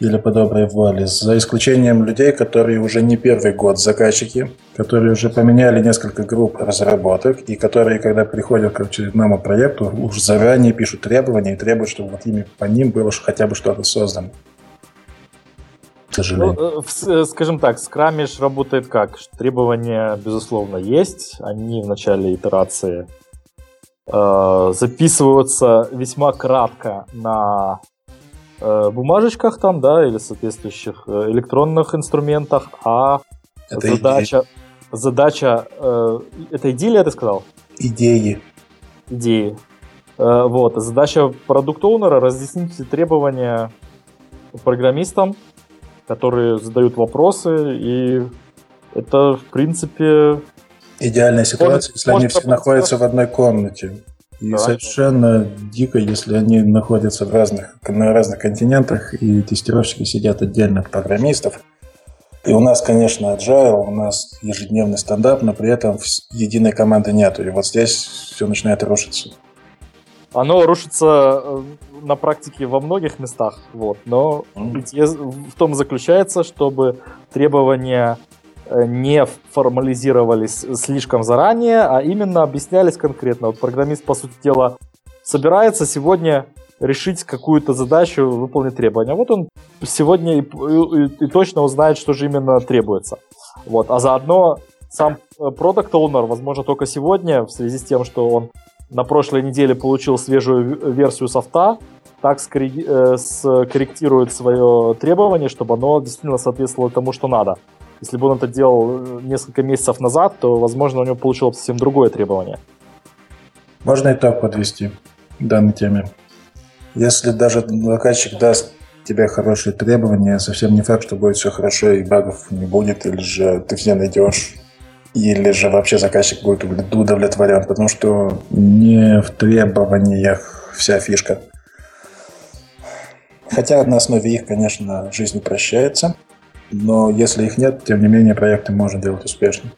или по доброй воле, за исключением людей, которые уже не первый год заказчики, которые уже поменяли несколько групп разработок и которые, когда приходят к очередному проекту, уже заранее пишут требования и требуют, чтобы вот ими по ним было хотя бы что-то создано. К сожалению. Ну, э, скажем так, Scrumish работает как? Требования, безусловно, есть. Они в начале итерации э, записываются весьма кратко на э, бумажечках там, да, или соответствующих э, электронных инструментах, а это задача, идея. задача, э, это идея, ты сказал? Идеи. Идеи. Э, вот, задача продукт-оунера разъяснить требования программистам, которые задают вопросы, и это, в принципе... Идеальная ситуация, может, если может они все находятся в одной комнате. И да. совершенно дико, если они находятся в разных, на разных континентах, и тестировщики сидят отдельно от программистов. И у нас, конечно, agile, у нас ежедневный стендап, но при этом единой команды нету. И вот здесь все начинает рушиться. Оно рушится э, на практике во многих местах, вот, но mm. в том заключается, чтобы требования не формализировались слишком заранее, а именно объяснялись конкретно. Вот программист, по сути дела, собирается сегодня решить какую-то задачу, выполнить требования. Вот он сегодня и, и, и точно узнает, что же именно требуется. Вот. А заодно сам продукт Owner, возможно, только сегодня, в связи с тем, что он на прошлой неделе получил свежую версию софта, так э, скорректирует свое требование, чтобы оно действительно соответствовало тому, что надо. Если бы он это делал э, несколько месяцев назад, то, возможно, у него получилось совсем другое требование. Можно и подвести к данной теме. Если даже заказчик даст тебе хорошие требования, совсем не факт, что будет все хорошо и багов не будет, или же ты все найдешь, или же вообще заказчик будет удовлетворен, потому что не в требованиях вся фишка. Хотя на основе их, конечно, жизнь упрощается но если их нет, тем не менее проекты можно делать успешно.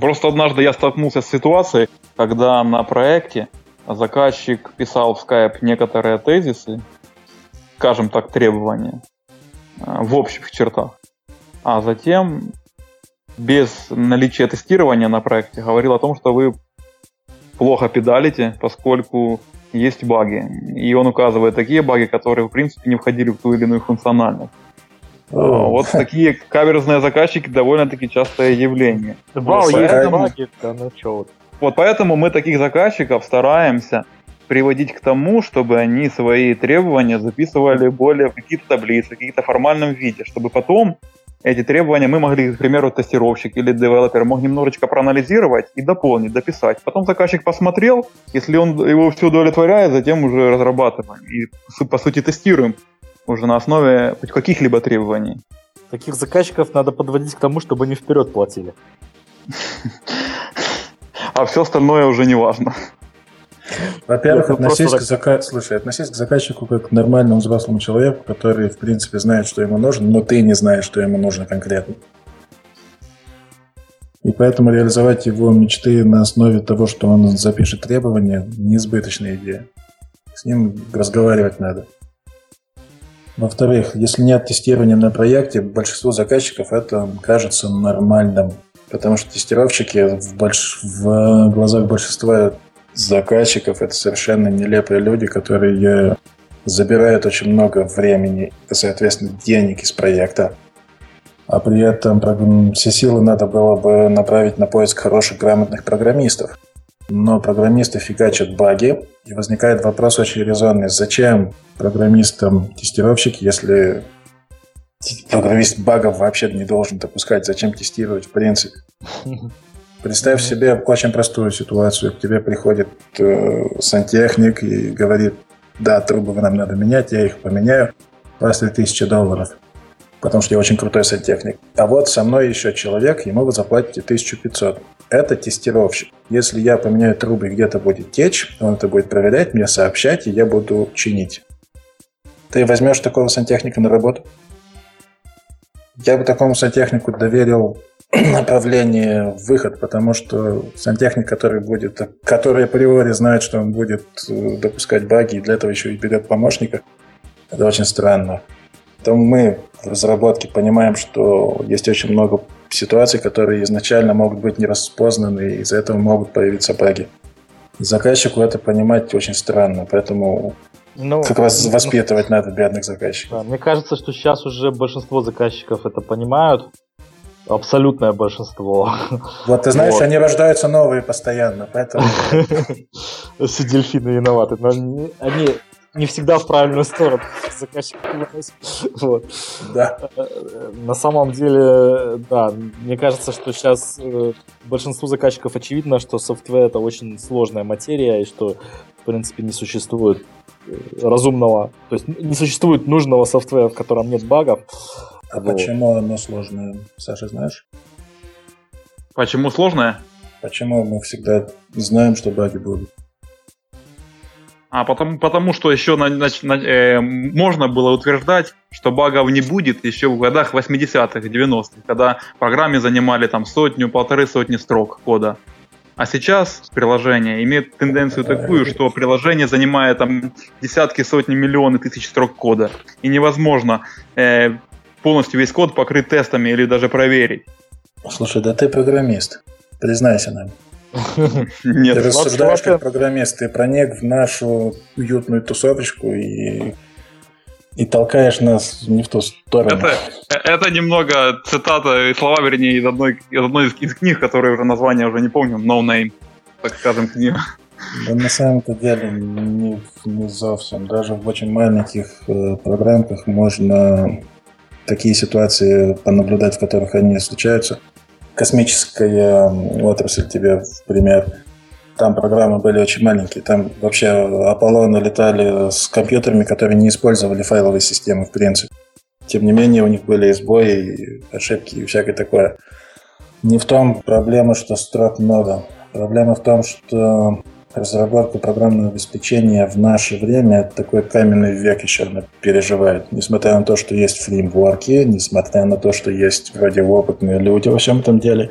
Просто однажды я столкнулся с ситуацией, когда на проекте заказчик писал в Skype некоторые тезисы, скажем так, требования э, в общих чертах, а затем без наличия тестирования на проекте говорил о том, что вы плохо педалите, поскольку есть баги. И он указывает такие баги, которые в принципе не входили в ту или иную функциональность. Вот такие каверзные заказчики довольно-таки частое явление. Вау, есть баги, ну что вот. Вот поэтому мы таких заказчиков стараемся приводить к тому, чтобы они свои требования записывали более в какие-то таблицы, в какие-то формальном виде, чтобы потом эти требования мы могли, к примеру, тестировщик или девелопер мог немножечко проанализировать и дополнить, дописать. Потом заказчик посмотрел, если он его все удовлетворяет, затем уже разрабатываем и, по сути, тестируем уже на основе хоть каких-либо требований. Таких заказчиков надо подводить к тому, чтобы они вперед платили. А все остальное уже не важно. Во-первых, относись, к зака... Слушай, относись к заказчику как к нормальному взрослому человеку, который, в принципе, знает, что ему нужно, но ты не знаешь, что ему нужно конкретно. И поэтому реализовать его мечты на основе того, что он запишет требования, неизбыточная идея. С ним разговаривать надо. Во-вторых, если нет тестирования на проекте, большинству заказчиков это кажется нормальным. Потому что тестировщики в, больш... в глазах большинства заказчиков это совершенно нелепые люди, которые забирают очень много времени и, соответственно, денег из проекта. А при этом все силы надо было бы направить на поиск хороших, грамотных программистов. Но программисты фигачат баги, и возникает вопрос очень резонный. Зачем программистам тестировщик, если программист багов вообще не должен допускать? Зачем тестировать в принципе? Представь себе очень простую ситуацию. К тебе приходит э, сантехник и говорит, да, трубы нам надо менять, я их поменяю, вас 3000 долларов, потому что я очень крутой сантехник. А вот со мной еще человек, ему вы заплатите 1500. Это тестировщик. Если я поменяю трубы где-то будет течь, он это будет проверять, мне сообщать, и я буду чинить. Ты возьмешь такого сантехника на работу? Я бы такому сантехнику доверил направление выход, потому что сантехник, который будет, который априори знает, что он будет э, допускать баги, и для этого еще и берет помощника, это очень странно. Поэтому мы в разработке понимаем, что есть очень много ситуаций, которые изначально могут быть не распознаны, и из-за этого могут появиться баги. И заказчику это понимать очень странно, поэтому ну, как раз ну, воспитывать ну, надо бедных заказчиков. Да, мне кажется, что сейчас уже большинство заказчиков это понимают, абсолютное большинство. Вот ты знаешь, вот. они рождаются новые постоянно, поэтому... Все дельфины виноваты, но они не всегда в правильную сторону заказчик вот. Да. На самом деле, да, мне кажется, что сейчас э, большинству заказчиков очевидно, что софтвер это очень сложная материя и что, в принципе, не существует э, разумного, то есть не существует нужного софтвера, в котором нет багов. А вот. почему оно сложное, Саша, знаешь? Почему сложное? Почему мы всегда знаем, что баги будут? А потому, потому что еще на, на, на, э, можно было утверждать, что багов не будет еще в годах 80-х, 90-х, когда программе занимали там сотню, полторы сотни строк кода. А сейчас приложение имеет тенденцию такую, что приложение занимает там десятки, сотни, миллионы тысяч строк кода. И невозможно э, полностью весь код покрыть тестами или даже проверить. Слушай, да ты программист. Признайся нам. Нет, ты рассуждаешь как программист, ты проник в нашу уютную тусовочку и и толкаешь нас не в ту сторону. Это, это немного цитата и слова, вернее, из одной, из одной из, из книг, которые уже название уже не помню, No Name, так скажем, книга. Да на самом-то деле не, не совсем. Даже в очень маленьких э, программках можно такие ситуации понаблюдать, в которых они случаются. Космическая отрасль тебе в пример. Там программы были очень маленькие. Там вообще Аполлоны летали с компьютерами, которые не использовали файловые системы в принципе. Тем не менее, у них были сбои, ошибки, и всякое такое. Не в том проблема, что строк много. Проблема в том, что разработка программного обеспечения в наше время такой каменный век еще переживает. Несмотря на то, что есть фреймворки, несмотря на то, что есть вроде опытные люди во всем этом деле,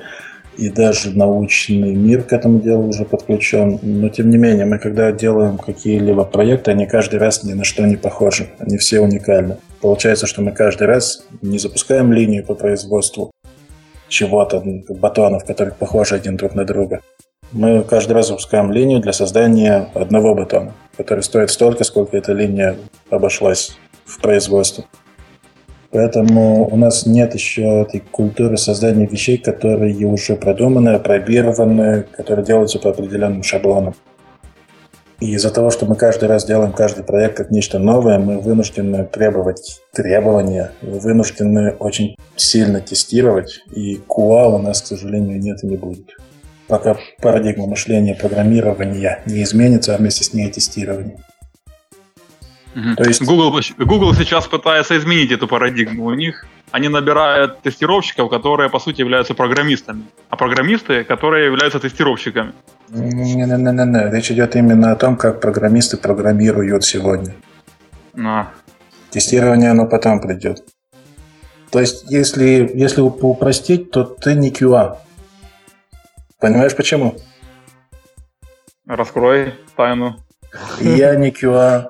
и даже научный мир к этому делу уже подключен. Но тем не менее, мы когда делаем какие-либо проекты, они каждый раз ни на что не похожи. Они все уникальны. Получается, что мы каждый раз не запускаем линию по производству чего-то, батонов, которые похожи один друг на друга мы каждый раз запускаем линию для создания одного батона, который стоит столько, сколько эта линия обошлась в производстве. Поэтому у нас нет еще этой культуры создания вещей, которые уже продуманы, опробированы, которые делаются по определенным шаблонам. И из-за того, что мы каждый раз делаем каждый проект как нечто новое, мы вынуждены требовать требования, вынуждены очень сильно тестировать, и QA у нас, к сожалению, нет и не будет пока парадигма мышления программирования не изменится, а вместе с ней тестирование. Угу. То есть... Google, Google сейчас пытается изменить эту парадигму. У них они набирают тестировщиков, которые по сути являются программистами, а программисты, которые являются тестировщиками. Не-не-не-не, речь идет именно о том, как программисты программируют сегодня. А. Тестирование оно потом придет. То есть, если, если упростить, то ты не QA, Понимаешь почему? Раскрой тайну. Я не QA.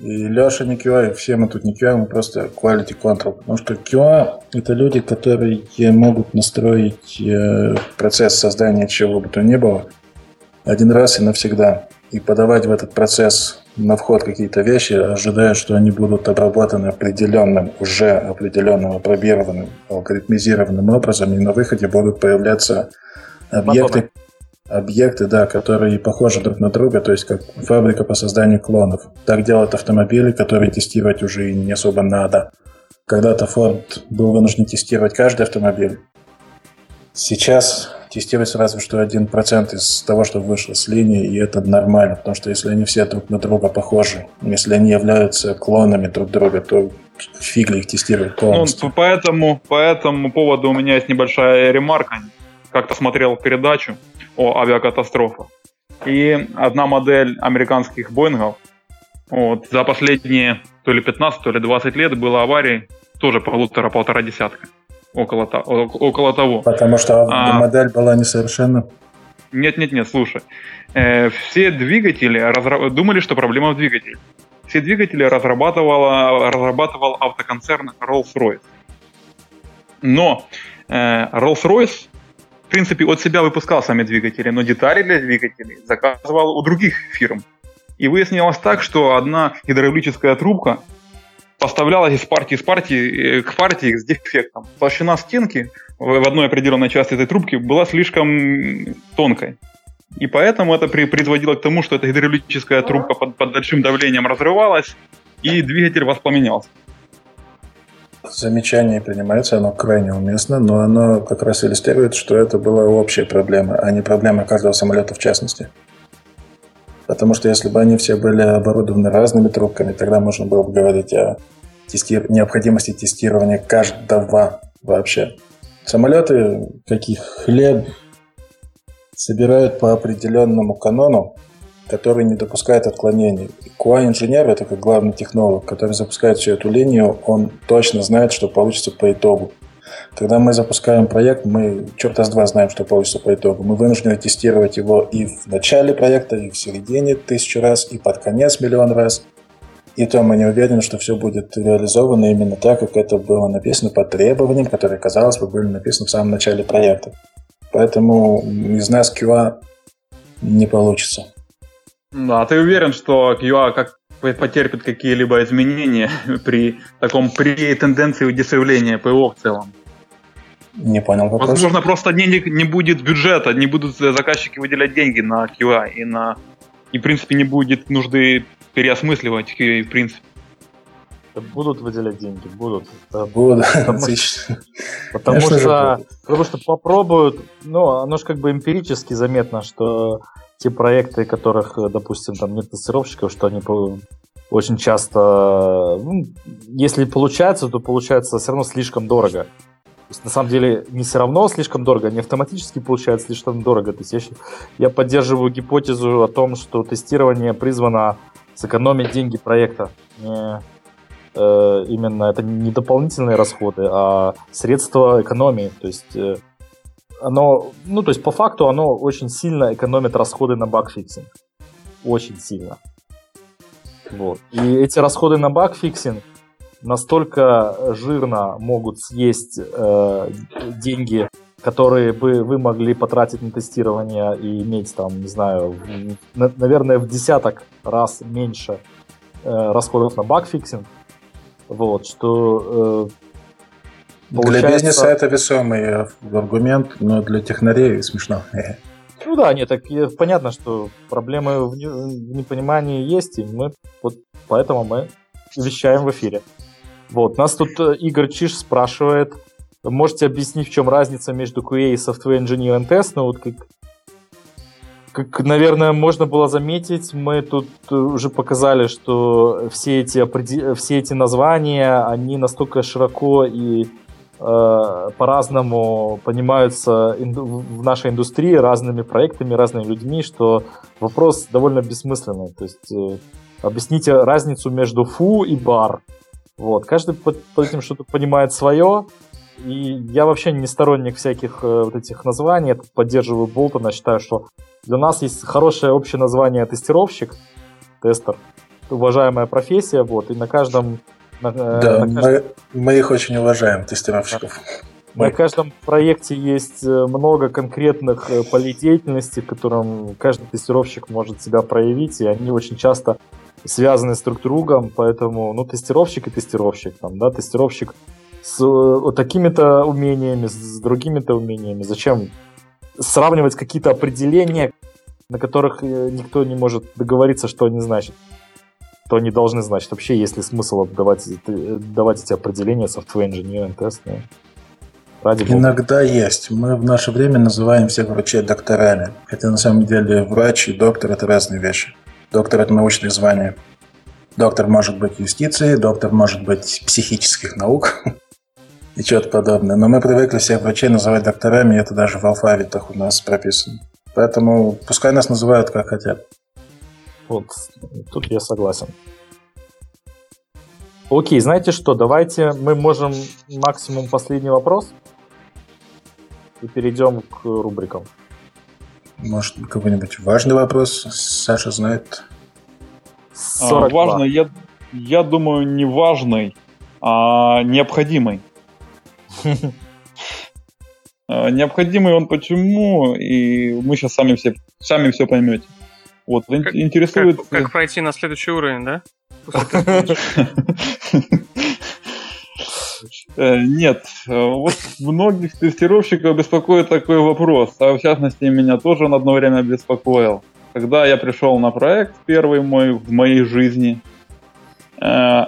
И Леша не QA, и все мы тут не QA, мы просто quality control. Потому что QA — это люди, которые могут настроить э, процесс создания чего бы то ни было один раз и навсегда. И подавать в этот процесс на вход какие-то вещи, ожидая, что они будут обработаны определенным, уже определенным, опробированным, алгоритмизированным образом, и на выходе будут появляться объекты, объекты, да, которые похожи друг на друга, то есть как фабрика по созданию клонов. Так делают автомобили, которые тестировать уже не особо надо. Когда-то Ford был вынужден тестировать каждый автомобиль. Сейчас тестируется разве что 1% из того, что вышло с линии, и это нормально, потому что если они все друг на друга похожи, если они являются клонами друг друга, то фиг ли их тестировать ну, полностью. Ну, по этому, по этому поводу у меня есть небольшая ремарка. Как-то смотрел передачу о авиакатастрофах. И одна модель американских Боингов вот, за последние то ли 15, то ли 20 лет было аварий тоже полутора-полтора десятка. Около, около того. Потому что а, модель была несовершенна? Нет, нет, нет, слушай. Э, все двигатели разра... думали, что проблема в двигателе. Все двигатели разрабатывал, разрабатывал автоконцерн Rolls-Royce. Но э, Rolls-Royce, в принципе, от себя выпускал сами двигатели, но детали для двигателей заказывал у других фирм. И выяснилось так, что одна гидравлическая трубка поставлялась из партии из партии э, к партии с дефектом. Толщина стенки в одной определенной части этой трубки была слишком тонкой. И поэтому это приводило к тому, что эта гидравлическая трубка под, под большим давлением разрывалась, и двигатель воспламенялся. Замечание принимается, оно крайне уместно, но оно как раз иллюстрирует, что это была общая проблема, а не проблема каждого самолета в частности. Потому что если бы они все были оборудованы разными трубками, тогда можно было бы говорить о тести... необходимости тестирования каждого вообще. Самолеты, каких хлеб, собирают по определенному канону, который не допускает отклонений. QA-инженер, это как главный технолог, который запускает всю эту линию, он точно знает, что получится по итогу. Когда мы запускаем проект, мы черта с два знаем, что получится по итогу. Мы вынуждены тестировать его и в начале проекта, и в середине тысячу раз, и под конец миллион раз. И то мы не уверены, что все будет реализовано именно так, как это было написано по требованиям, которые, казалось бы, были написаны в самом начале проекта. Поэтому из нас QA не получится. Да, ты уверен, что QA как потерпит какие-либо изменения при таком при тенденции удешевления ПО в целом? Не понял вопрос. Возможно, просто денег не будет бюджета, не будут заказчики выделять деньги на QA и на и в принципе не будет нужды переосмысливать QA в принципе. Будут выделять деньги, будут. Будут. Потому, потому что, потому что попробуют, ну, оно же как бы эмпирически заметно, что те проекты, которых, допустим, там нет тестировщиков, что они очень часто, ну, если получается, то получается все равно слишком дорого. То есть, на самом деле, не все равно слишком дорого, не автоматически получается слишком дорого. То есть, я, я поддерживаю гипотезу о том, что тестирование призвано сэкономить деньги проекта. Не, э, именно это не дополнительные расходы, а средства экономии. То есть, э, оно, ну, то есть, по факту, оно очень сильно экономит расходы на bugfixing. Очень сильно. Вот. И эти расходы на bugfixing настолько жирно могут съесть э, деньги, которые бы вы могли потратить на тестирование и иметь там, не знаю, в, наверное, в десяток раз меньше э, расходов на bugfixing. Вот, что э, получается... Для бизнеса это весомый аргумент, но для технарей смешно. Ну да, нет, так понятно, что проблемы в непонимании есть, и мы вот поэтому мы вещаем в эфире. Вот, нас тут э, Игорь Чиш спрашивает, можете объяснить, в чем разница между QA и Software Engineer in Test? Ну вот как, как, наверное, можно было заметить, мы тут э, уже показали, что все эти, все эти названия, они настолько широко и э, по-разному понимаются в нашей индустрии разными проектами, разными людьми, что вопрос довольно бессмысленный. То есть э, объясните разницу между фу и бар. Вот, каждый под, под этим что-то понимает свое, и я вообще не сторонник всяких э, вот этих названий, я поддерживаю Болтона, считаю, что для нас есть хорошее общее название тестировщик, тестер, уважаемая профессия, вот, и на каждом... На, э, да, на каждом... Мы, мы их очень уважаем, тестировщиков. На каждом проекте есть э, много конкретных полей деятельности, в котором каждый тестировщик может себя проявить, и они очень часто связаны с друг другом, поэтому, ну, тестировщик и тестировщик, там, да, тестировщик с вот такими-то умениями, с другими-то умениями. Зачем сравнивать какие-то определения, на которых э, никто не может договориться, что они значат? Что они должны значить? Вообще, есть ли смысл отдавать, давать эти определения software engineering тест? Ну, ради бога. Иногда есть. Мы в наше время называем всех врачей докторами. Хотя на самом деле врач и доктор это разные вещи. Доктор это научное звание. Доктор может быть юстиции, доктор может быть психических наук и что-то подобное. Но мы привыкли всех врачей называть докторами, и это даже в алфавитах у нас прописано. Поэтому пускай нас называют как хотят. Вот, тут я согласен. Окей, знаете что, давайте мы можем максимум последний вопрос и перейдем к рубрикам. Может, какой-нибудь важный вопрос Саша знает? 42. А, важный, я, я думаю, не важный, а необходимый. А, необходимый он почему, и мы сейчас сами все, сами все поймете. Вот, как, интересует... Как, как пройти на следующий уровень, да? Э, нет, вот многих тестировщиков беспокоит такой вопрос, а в частности меня тоже он одно время беспокоил. Когда я пришел на проект первый мой в моей жизни, э,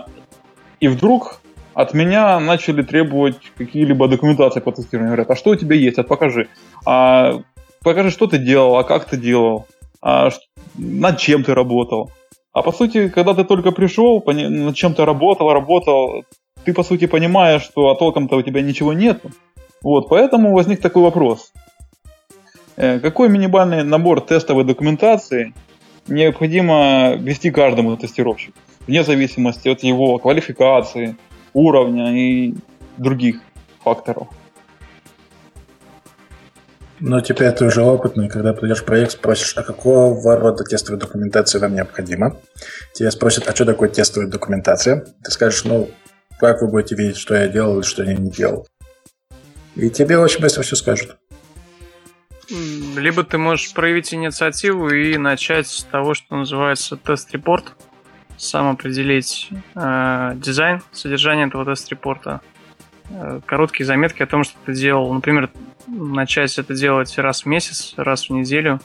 и вдруг от меня начали требовать какие-либо документации по тестированию. Говорят, а что у тебя есть? А покажи. А, покажи, что ты делал, а как ты делал, а, над чем ты работал. А по сути, когда ты только пришел, над чем ты работал, работал, ты по сути понимаешь, что а толком-то у тебя ничего нет. Вот, поэтому возник такой вопрос. Э, какой минимальный набор тестовой документации необходимо вести каждому тестировщику, вне зависимости от его квалификации, уровня и других факторов. Ну, теперь ты уже опытный, когда придешь в проект, спросишь, а какого рода тестовая документация вам необходима? Тебя спросят, а что такое тестовая документация? Ты скажешь, ну, как вы будете видеть, что я делал и что я не делал? И тебе очень быстро все скажут. Либо ты можешь проявить инициативу и начать с того, что называется тест-репорт сам определить э, дизайн, содержание этого тест-репорта, короткие заметки о том, что ты делал. Например, начать это делать раз в месяц, раз в неделю.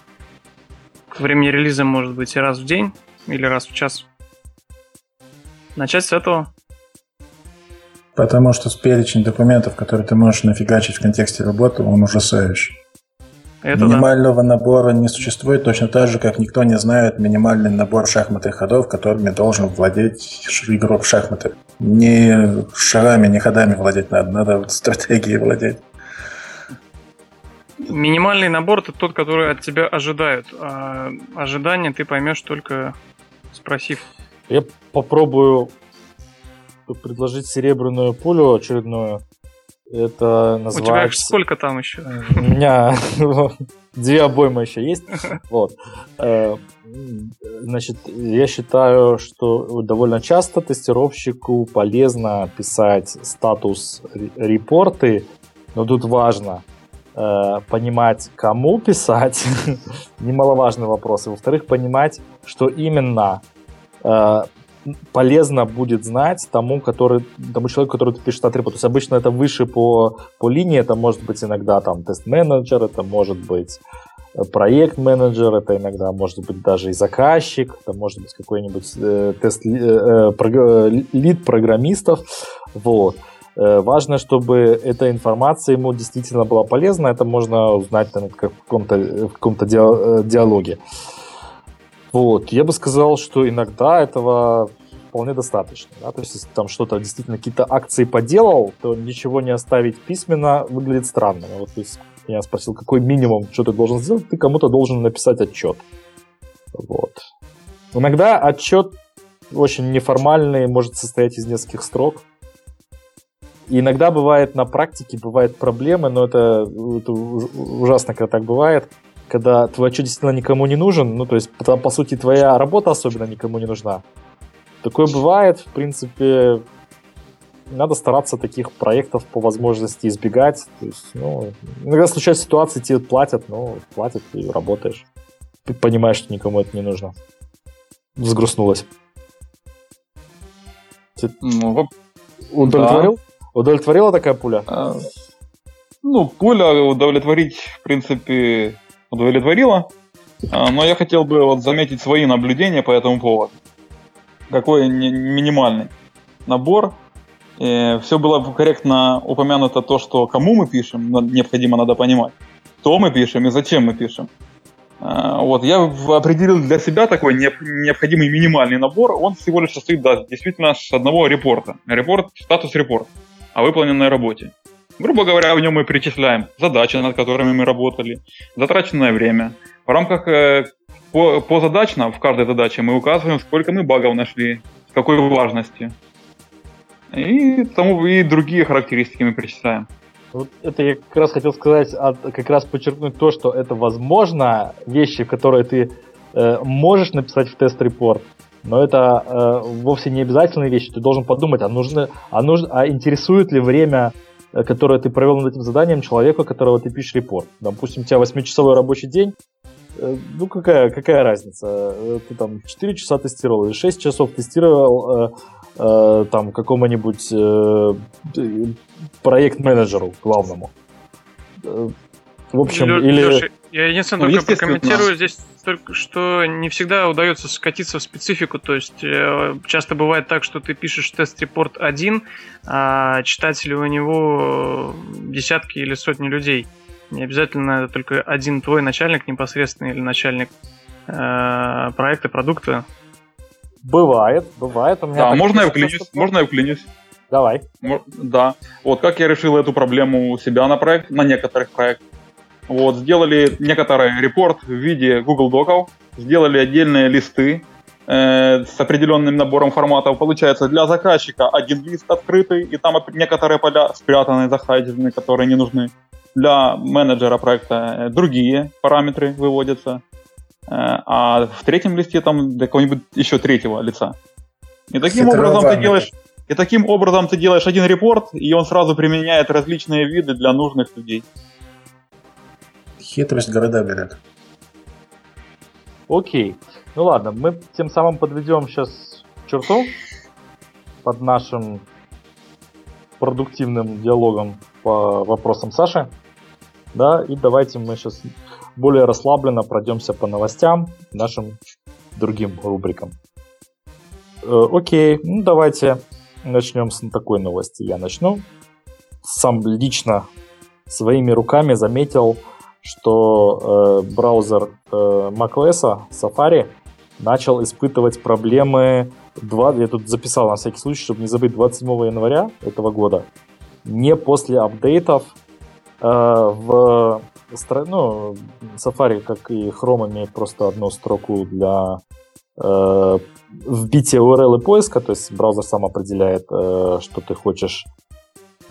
К времени релиза может быть и раз в день или раз в час. Начать с этого. Потому что перечень документов, которые ты можешь нафигачить в контексте работы, он ужасающий. Это Минимального да. набора не существует, точно так же, как никто не знает минимальный набор шахматных ходов, которыми должен владеть игрок в шахматы. Не шарами, не ходами владеть надо, надо вот стратегией владеть. Минимальный набор это тот, который от тебя ожидают. А ожидания ты поймешь только спросив. Я попробую предложить серебряную пулю очередную. Это называется... У тебя сколько там еще? У меня две обоймы еще есть. Вот. Э, значит, я считаю, что довольно часто тестировщику полезно писать статус репорты, но тут важно э, понимать, кому писать, немаловажный вопрос. И во-вторых, понимать, что именно э, полезно будет знать тому, который, тому человеку, который пишет атрибут. То есть обычно это выше по, по линии, это может быть иногда там тест-менеджер, это может быть э, проект-менеджер, это иногда может быть даже и заказчик, это может быть какой-нибудь э, тест э, э, лид программистов. Вот. Э, важно, чтобы эта информация ему действительно была полезна. Это можно узнать там, в каком-то, в каком-то э, диалоге. Вот, я бы сказал, что иногда этого вполне достаточно. Да? То есть, если там что-то действительно какие-то акции поделал, то ничего не оставить письменно выглядит странно. Вот то есть, я спросил, какой минимум, что ты должен сделать, ты кому-то должен написать отчет. Вот. Иногда отчет очень неформальный, может состоять из нескольких строк. И иногда бывает на практике, бывают проблемы, но это, это ужасно, когда так бывает когда твой отчет действительно никому не нужен, ну, то есть, по, по сути, твоя работа особенно никому не нужна, такое бывает, в принципе, надо стараться таких проектов по возможности избегать. То есть, ну, иногда случаются ситуации, тебе платят, ну, платят, и работаешь. Ты понимаешь, что никому это не нужно. Взгрустнулась. Ну, Удовлетворил? Да. Удовлетворила такая пуля? А, ну, пуля удовлетворить, в принципе, удовлетворила. А, но я хотел бы вот заметить свои наблюдения по этому поводу. Какой минимальный набор Э, все было корректно упомянуто то, что кому мы пишем, необходимо надо понимать, кто мы пишем и зачем мы пишем. Э, вот, я определил для себя такой необходимый минимальный набор. Он всего лишь состоит, да, действительно, с одного репорта. Репорт, статус репорт о выполненной работе. Грубо говоря, в нем мы перечисляем задачи, над которыми мы работали, затраченное время. В рамках э, по, по задачно в каждой задаче мы указываем, сколько мы багов нашли, какой важности. И тому и другие характеристики мы перечисляем. Вот это я как раз хотел сказать, а, как раз подчеркнуть то, что это возможно, вещи, которые ты э, можешь написать в тест-репорт, но это э, вовсе не обязательные вещи. Ты должен подумать, а нужно, а нужно, а интересует ли время, которое ты провел над этим заданием, человека, которого ты пишешь репорт. Допустим, у тебя 8-часовой рабочий день, э, ну какая, какая разница? Э, ты там 4 часа тестировал или 6 часов тестировал, э, э, там какому-нибудь э, проект-менеджеру главному. Э, в общем, Лё, или... Леша, я единственное ну, только прокомментирую здесь только, что не всегда удается скатиться в специфику, то есть э, часто бывает так, что ты пишешь тест-репорт один, а читатели у него десятки или сотни людей. Не обязательно это только один твой начальник непосредственно или начальник э, проекта, продукта. Бывает, бывает. У меня да, можно я вклинюсь? Можно я вклинюсь? Давай. Да. Вот как я решил эту проблему у себя на проект, на некоторых проектах. Вот, сделали некоторый репорт в виде Google Доков, сделали отдельные листы э, с определенным набором форматов. Получается, для заказчика один лист открытый, и там некоторые поля спрятаны, захайдены, которые не нужны. Для менеджера проекта э, другие параметры выводятся. Э, а в третьем листе там для кого-нибудь еще третьего лица. И таким образом ты делаешь и таким образом ты делаешь один репорт, и он сразу применяет различные виды для нужных людей. Хитрость города берет. Окей. Ну ладно, мы тем самым подведем сейчас черту под нашим продуктивным диалогом по вопросам Саши. Да, и давайте мы сейчас более расслабленно пройдемся по новостям, нашим другим рубрикам. Э, окей, ну давайте начнем с такой новости. Я начну. Сам лично своими руками заметил, что э, браузер э, macOS Safari начал испытывать проблемы 2, я тут записал на всякий случай, чтобы не забыть, 27 января этого года, не после апдейтов э, в ну, Safari, как и Chrome, имеет просто одну строку для э, вбития URL и поиска, то есть браузер сам определяет, э, что ты хочешь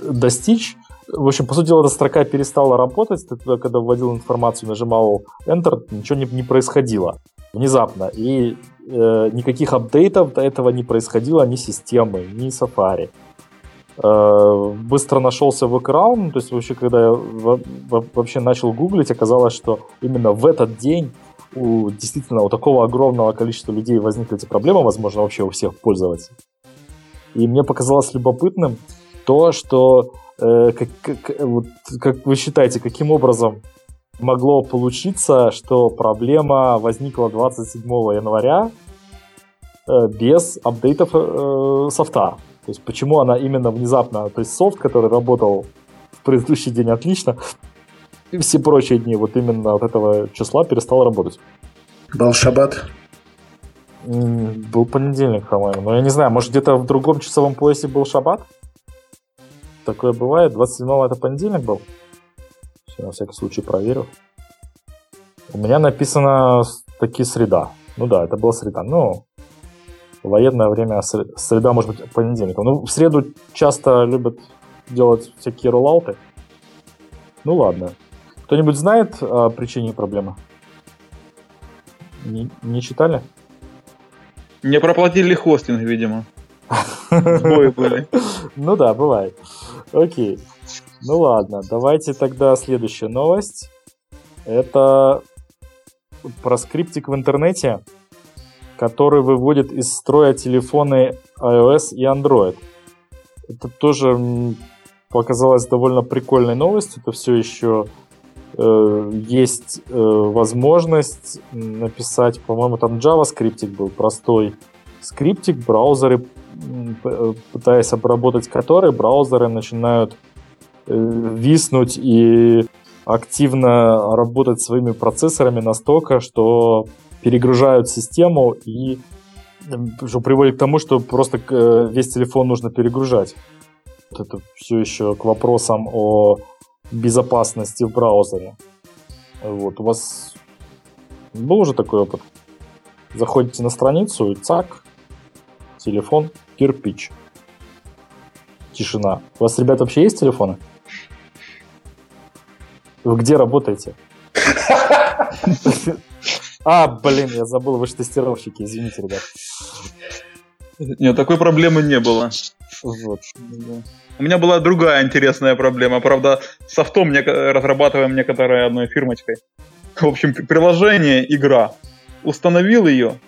достичь. В общем, по сути дела, эта строка перестала работать. Ты туда, когда вводил информацию, нажимал Enter, ничего не, не происходило внезапно. И э, никаких апдейтов до этого не происходило ни системы, ни Safari. Э, быстро нашелся workaround, то есть вообще, когда я вообще начал гуглить, оказалось, что именно в этот день у действительно у такого огромного количества людей возникли эти проблемы, возможно, вообще у всех пользователей. И мне показалось любопытным то, что э, как, как, вот, как вы считаете, каким образом могло получиться, что проблема возникла 27 января э, без апдейтов э, софта? То есть почему она именно внезапно, то есть софт, который работал в предыдущий день отлично, и все прочие дни вот именно от этого числа перестал работать. Был шаббат? Был понедельник, по-моему. Но я не знаю, может где-то в другом часовом поясе был шаббат? Такое бывает. 27-го это понедельник был? Все, на всякий случай проверю. У меня написано таки среда. Ну да, это была среда. Ну, военное время, среда, может быть, понедельником. Ну, в среду часто любят делать всякие роллауты. Ну ладно. Кто-нибудь знает о причине проблемы? Не, не читали? Не проплатили хостинг, видимо. Сбои были. Ну да, бывает. Окей. Ну ладно, давайте тогда следующая новость. Это про скриптик в интернете, который выводит из строя телефоны iOS и Android. Это тоже показалось довольно прикольной новостью. Это все еще э, есть э, возможность написать, по-моему, там JavaScript был простой скриптик, браузеры, пытаясь обработать который, браузеры начинают э, виснуть и активно работать своими процессорами настолько, что перегружают систему и что приводит к тому, что просто э, весь телефон нужно перегружать. Это все еще к вопросам о безопасности в браузере. Вот, у вас был уже такой опыт? Заходите на страницу и цак, телефон, кирпич. Тишина. У вас, ребят, вообще есть телефоны? Вы где работаете? А, блин, я забыл, вы же тестировщики, извините, ребят. Нет, такой проблемы не было. Вот. У меня была другая интересная проблема. Правда, софтом разрабатываем некоторой одной фирмочкой. В общем, приложение, игра. Установил ее,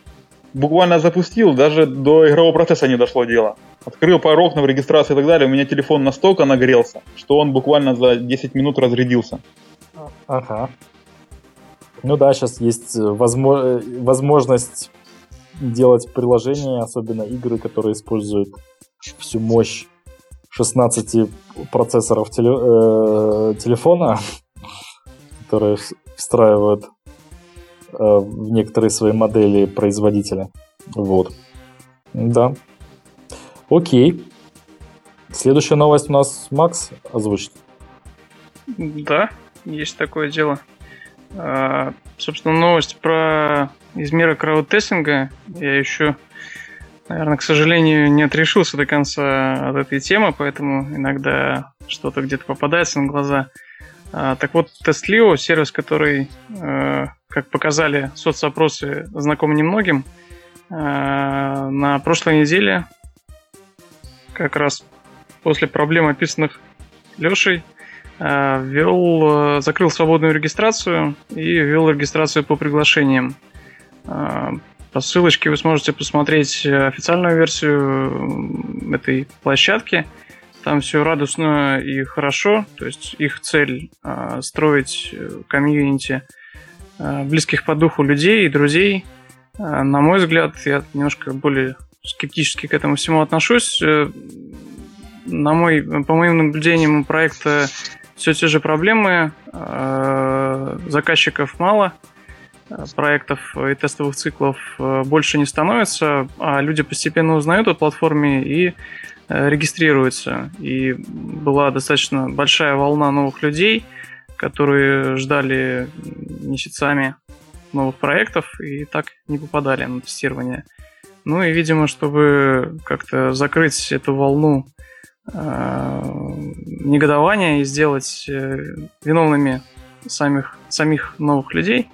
буквально запустил, даже до игрового процесса не дошло дело. Открыл пару окна в регистрации и так далее, у меня телефон настолько нагрелся, что он буквально за 10 минут разрядился. Ага. Ну да, сейчас есть возможность делать приложения, особенно игры, которые используют всю мощь 16 процессоров теле, э, телефона, которые встраивают э, в некоторые свои модели производителя. Вот. Да. Окей. Следующая новость у нас Макс озвучит. Да, есть такое дело. А, собственно, новость про из мира краудтестинга. Я еще, наверное, к сожалению, не отрешился до конца от этой темы, поэтому иногда что-то где-то попадается на глаза. А, так вот, Testlio, сервис, который, а, как показали соцопросы, знаком немногим, а, на прошлой неделе, как раз после проблем, описанных Лешей, Э, ввел, э, закрыл свободную регистрацию и ввел регистрацию по приглашениям. Э, по ссылочке вы сможете посмотреть официальную версию этой площадки. Там все радостно и хорошо. То есть их цель строить комьюнити близких по духу людей и друзей. На мой взгляд, я немножко более скептически к этому всему отношусь. На мой, по моим наблюдениям, у проекта все те же проблемы, э, заказчиков мало, э, проектов и тестовых циклов э, больше не становится, а люди постепенно узнают о платформе и регистрируются. И была достаточно большая волна новых людей, которые ждали месяцами новых проектов и так не попадали на тестирование. Ну и, видимо, чтобы как-то закрыть эту волну Э, негодования и сделать э, виновными самих, самих новых людей,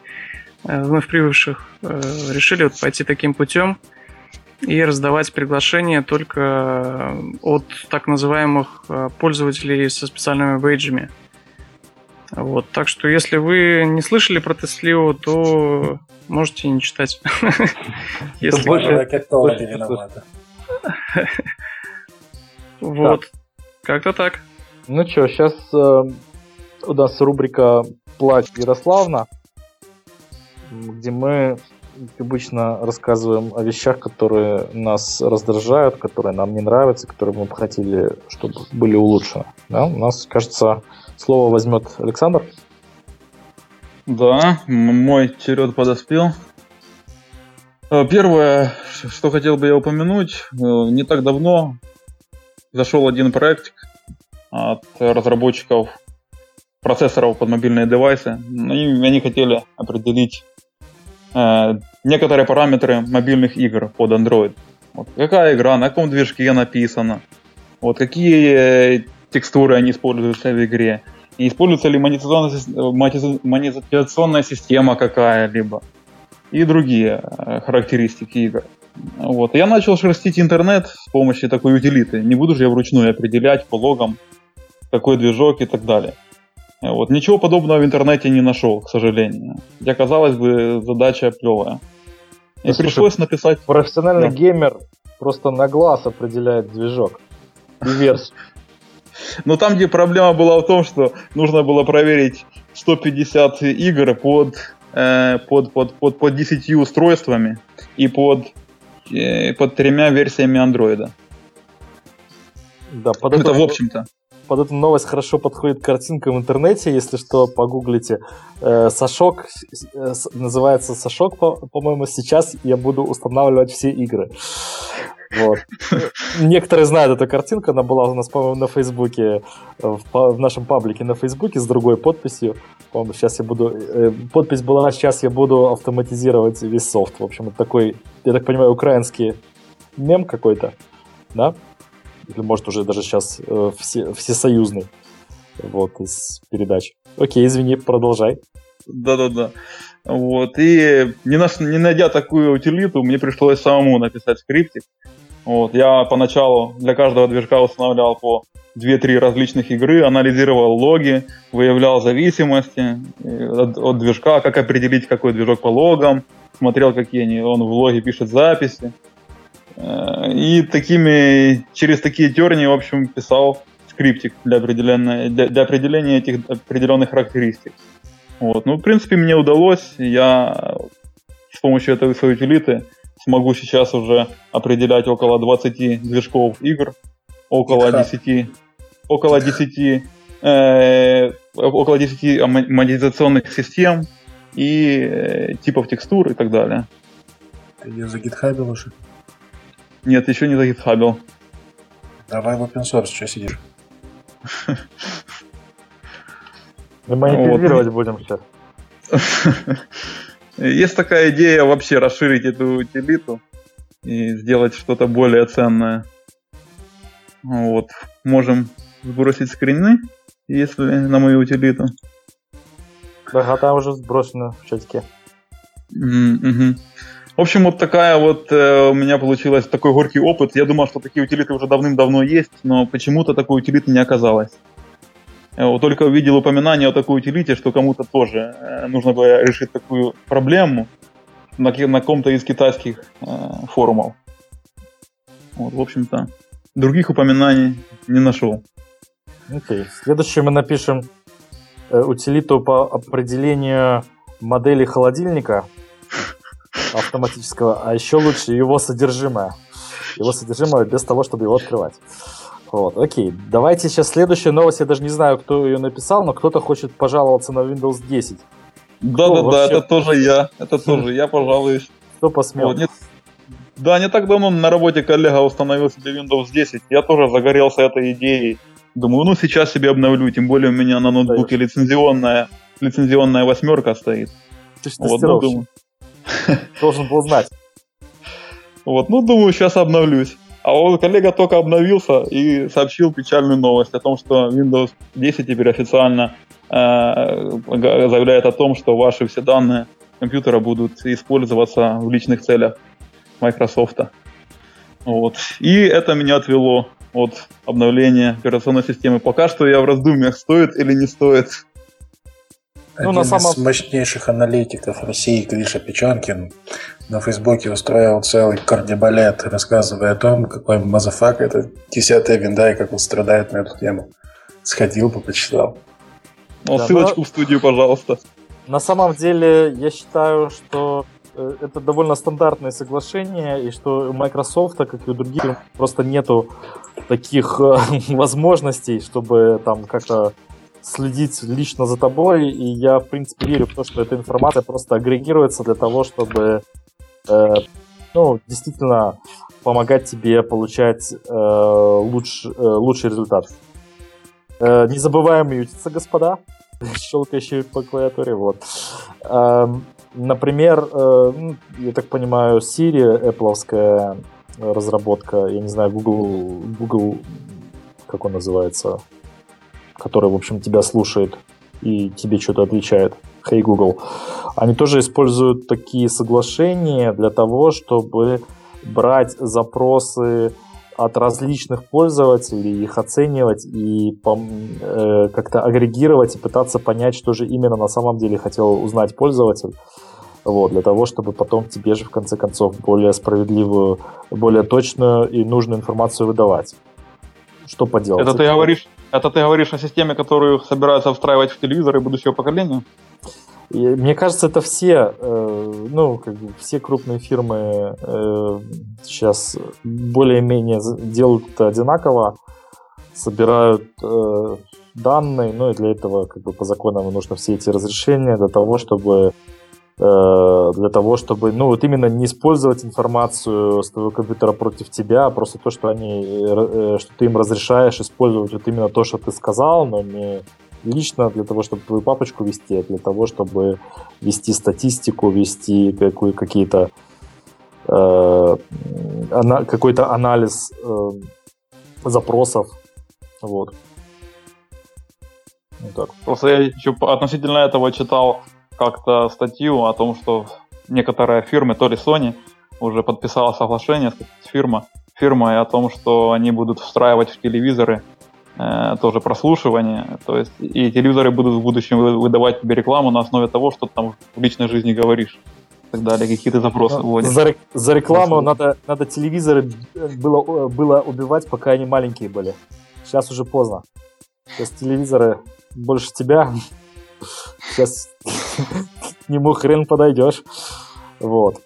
э, вновь прибывших, решили вот пойти таким путем и раздавать приглашения только от так называемых пользователей со специальными бейджами. Вот, так что если вы не слышали про Теслио, то можете не читать. Если больше виновата. Вот. Как-то так. Ну что, сейчас э, у нас рубрика «Плач Ярославна», где мы обычно рассказываем о вещах, которые нас раздражают, которые нам не нравятся, которые мы бы хотели, чтобы были улучшены. Да? У нас, кажется, слово возьмет Александр. Да, мой черед подоспел. Э, первое, что хотел бы я упомянуть, э, не так давно зашел один проект от разработчиков процессоров под мобильные девайсы. Ну, и они хотели определить э, некоторые параметры мобильных игр под Android. Вот, какая игра, на каком движке написана, вот, какие текстуры они используются в игре, и используется ли монетизационная система какая-либо, и другие э, характеристики игр. Вот. Я начал шерстить интернет с помощью такой утилиты. Не буду же я вручную определять по логам, какой движок и так далее. Вот. Ничего подобного в интернете не нашел, к сожалению. Хотя, казалось бы, задача плевая. И ну, пришлось написать... Профессиональный да. геймер просто на глаз определяет движок и версию. Но там, где проблема была в том, что нужно было проверить 150 игр под, э, под, под, под, под 10 устройствами и под, э, под тремя версиями андроида. Да, под это, это в общем-то под эту новость хорошо подходит картинка в интернете, если что, погуглите. Э, Сашок, э, называется Сашок, по- по-моему, сейчас я буду устанавливать все игры. Вот. Некоторые знают эту картинку, она была у нас, по-моему, на Фейсбуке, в, в нашем паблике на Фейсбуке с другой подписью. По-моему, сейчас я буду... Э, подпись была «Сейчас я буду автоматизировать весь софт». В общем, это такой, я так понимаю, украинский мем какой-то, да? или может уже даже сейчас э, все, всесоюзный вот, из передач. Окей, извини, продолжай. Да-да-да. Вот, и не, наш, не найдя такую утилиту, мне пришлось самому написать скриптик. Вот, я поначалу для каждого движка устанавливал по 2-3 различных игры, анализировал логи, выявлял зависимости э, от, от движка, как определить, какой движок по логам, смотрел, какие они, он в логе пишет записи. Э, и такими, через такие терни, в общем, писал скриптик для определения, для, для определения этих определенных характеристик. Вот. Ну, в принципе, мне удалось. Я с помощью этой своей утилиты смогу сейчас уже определять около 20 движков игр, около 10, около 10, э, около 10 монетизационных систем и э, типов текстур и так далее. Ты ее загитхабил уже? Нет, еще не загитхабил. Давай в open source, что сидишь? Монетизировать вот. будем сейчас. Есть такая идея вообще расширить эту утилиту и сделать что-то более ценное. Вот. Можем сбросить скрины, если на мою утилиту. Да, там уже сброшено в чатике. Mm-hmm. В общем, вот такая вот э, у меня получилась такой горький опыт. Я думал, что такие утилиты уже давным-давно есть, но почему-то такой утилиты не оказалось. Я вот только увидел упоминание о такой утилите, что кому-то тоже э, нужно было решить такую проблему на, на каком-то из китайских э, форумов. Вот, в общем-то, других упоминаний не нашел. Окей. Okay. Следующее мы напишем э, утилиту по определению модели холодильника автоматического, а еще лучше его содержимое. Его содержимое без того, чтобы его открывать. Вот, окей. Давайте сейчас следующая новость. Я даже не знаю, кто ее написал, но кто-то хочет пожаловаться на Windows 10. Да-да-да, это тоже я. Это тоже я пожалуюсь. Кто посмел? Вот, нет, да, не так давно на работе коллега установил себе Windows 10. Я тоже загорелся этой идеей. Думаю, ну сейчас себе обновлю, тем более у меня на ноутбуке лицензионная, лицензионная восьмерка стоит. Ты вот, ну, думаю, Должен был знать. Вот, ну, думаю, сейчас обновлюсь. А он, коллега только обновился и сообщил печальную новость о том, что Windows 10 теперь официально э, заявляет о том, что ваши все данные компьютера будут использоваться в личных целях Microsoft. Вот. И это меня отвело от обновления операционной системы. Пока что я в раздумьях, стоит или не стоит ну, на самом... из мощнейших аналитиков России Гриша Печенкин на Фейсбуке устроил целый кардебалет, рассказывая о том, какой мазафак это десятая винда и как он страдает на эту тему. Сходил, почитал. Ну, да, ссылочку но... в студию, пожалуйста. На самом деле, я считаю, что э, это довольно стандартное соглашение, и что у Microsoft, как и у других, просто нету таких э, возможностей, чтобы там как-то следить лично за тобой, и я, в принципе, верю в то, что эта информация просто агрегируется для того, чтобы, э, ну, действительно помогать тебе получать э, луч, э, лучший результат. Э, не забываем мьютиться, господа, щелкающие по клавиатуре, вот. Э, например, э, ну, я так понимаю, Siri, Apple разработка, я не знаю, Google, Google, как он называется, который, в общем, тебя слушает и тебе что-то отвечает. Hey Google. Они тоже используют такие соглашения для того, чтобы брать запросы от различных пользователей, их оценивать и э, как-то агрегировать и пытаться понять, что же именно на самом деле хотел узнать пользователь. Вот, для того, чтобы потом тебе же в конце концов более справедливую, более точную и нужную информацию выдавать. Что поделать? Это ты говоришь, это ты говоришь о системе, которую собираются встраивать в телевизоры будущего поколения? И, мне кажется, это все, э, ну, как бы все крупные фирмы э, сейчас более-менее делают это одинаково, собирают э, данные, ну и для этого как бы по законам нужно все эти разрешения для того, чтобы для того, чтобы, ну, вот именно не использовать информацию с твоего компьютера против тебя, а просто то, что они, э, что ты им разрешаешь использовать вот именно то, что ты сказал, но не лично для того, чтобы твою папочку вести, а для того, чтобы вести статистику, вести какую, какие-то э, какой-то анализ э, запросов, вот. вот так. Просто я еще относительно этого читал как-то статью о том, что некоторые фирмы, то ли Sony, уже подписала соглашение с фирмой, фирмой о том, что они будут встраивать в телевизоры э, тоже прослушивание. То есть и телевизоры будут в будущем выдавать тебе рекламу на основе того, что ты там в личной жизни говоришь. И так далее, какие-то запросы вводишь. За, за рекламу надо, надо телевизоры было, было убивать, пока они маленькие были. Сейчас уже поздно. Сейчас телевизоры больше тебя. Сейчас к нему хрен подойдешь. Вот.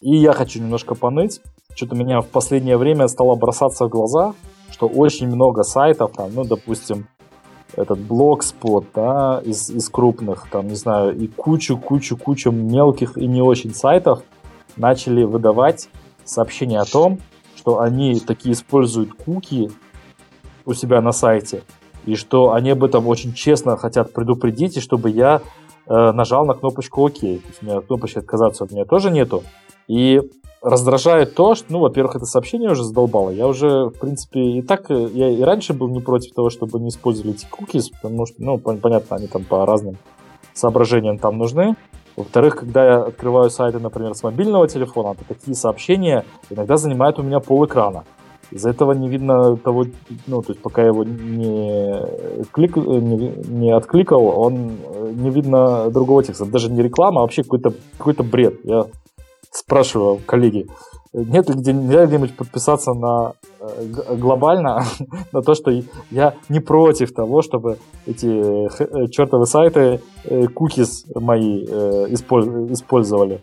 И я хочу немножко поныть. Что-то меня в последнее время стало бросаться в глаза, что очень много сайтов, там, ну, допустим, этот блогспот, да, из, из крупных, там, не знаю, и кучу-кучу-кучу мелких и не очень сайтов начали выдавать сообщения о том, что они такие используют куки у себя на сайте, и что они об этом очень честно хотят предупредить, и чтобы я э, нажал на кнопочку ОК. То есть у меня кнопочки отказаться от меня тоже нету. И раздражает то, что, ну, во-первых, это сообщение уже задолбало. Я уже, в принципе, и так, э, я и раньше был не против того, чтобы не использовали эти cookies, потому что, ну, понятно, они там по разным соображениям там нужны. Во-вторых, когда я открываю сайты, например, с мобильного телефона, то такие сообщения иногда занимают у меня пол экрана. Из-за этого не видно того, ну, то есть пока его не, клик, не, не откликал, он не видно другого текста. Даже не реклама, а вообще какой-то какой бред. Я спрашиваю коллеги, нет ли где, где-нибудь подписаться на э, глобально на то, что я не против того, чтобы эти э, чертовы сайты кукис э, мои использовали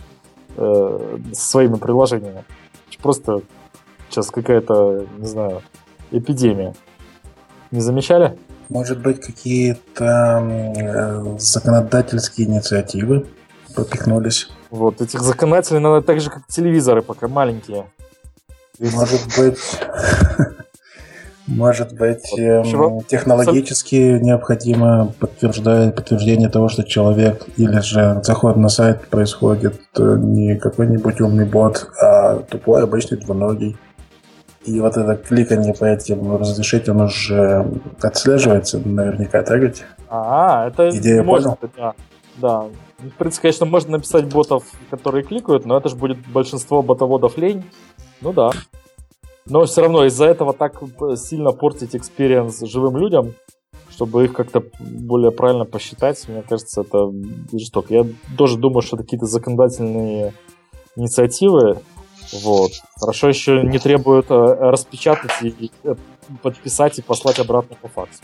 своими приложениями. Просто сейчас какая-то, не знаю, эпидемия. Не замечали? Может быть, какие-то э, законодательские инициативы пропихнулись? Вот, этих законодателей надо так же, как телевизоры, пока маленькие. Может быть... Может быть, эм, технологически необходимо подтверждать, подтверждение того, что человек или же заход на сайт происходит э, не какой-нибудь умный бот, а тупой обычный двуногий. И вот это кликание по этим разрешителям уже отслеживается наверняка, так ведь? А, это Идея можно, понял? да. Да. В принципе, конечно, можно написать ботов, которые кликают, но это же будет большинство ботоводов лень. Ну да. Но все равно из-за этого так сильно портить experience живым людям, чтобы их как-то более правильно посчитать, мне кажется, это жестоко. Я тоже думаю, что какие-то законодательные инициативы вот. Хорошо еще не требуют э, распечатать и э, подписать и послать обратно по факсу.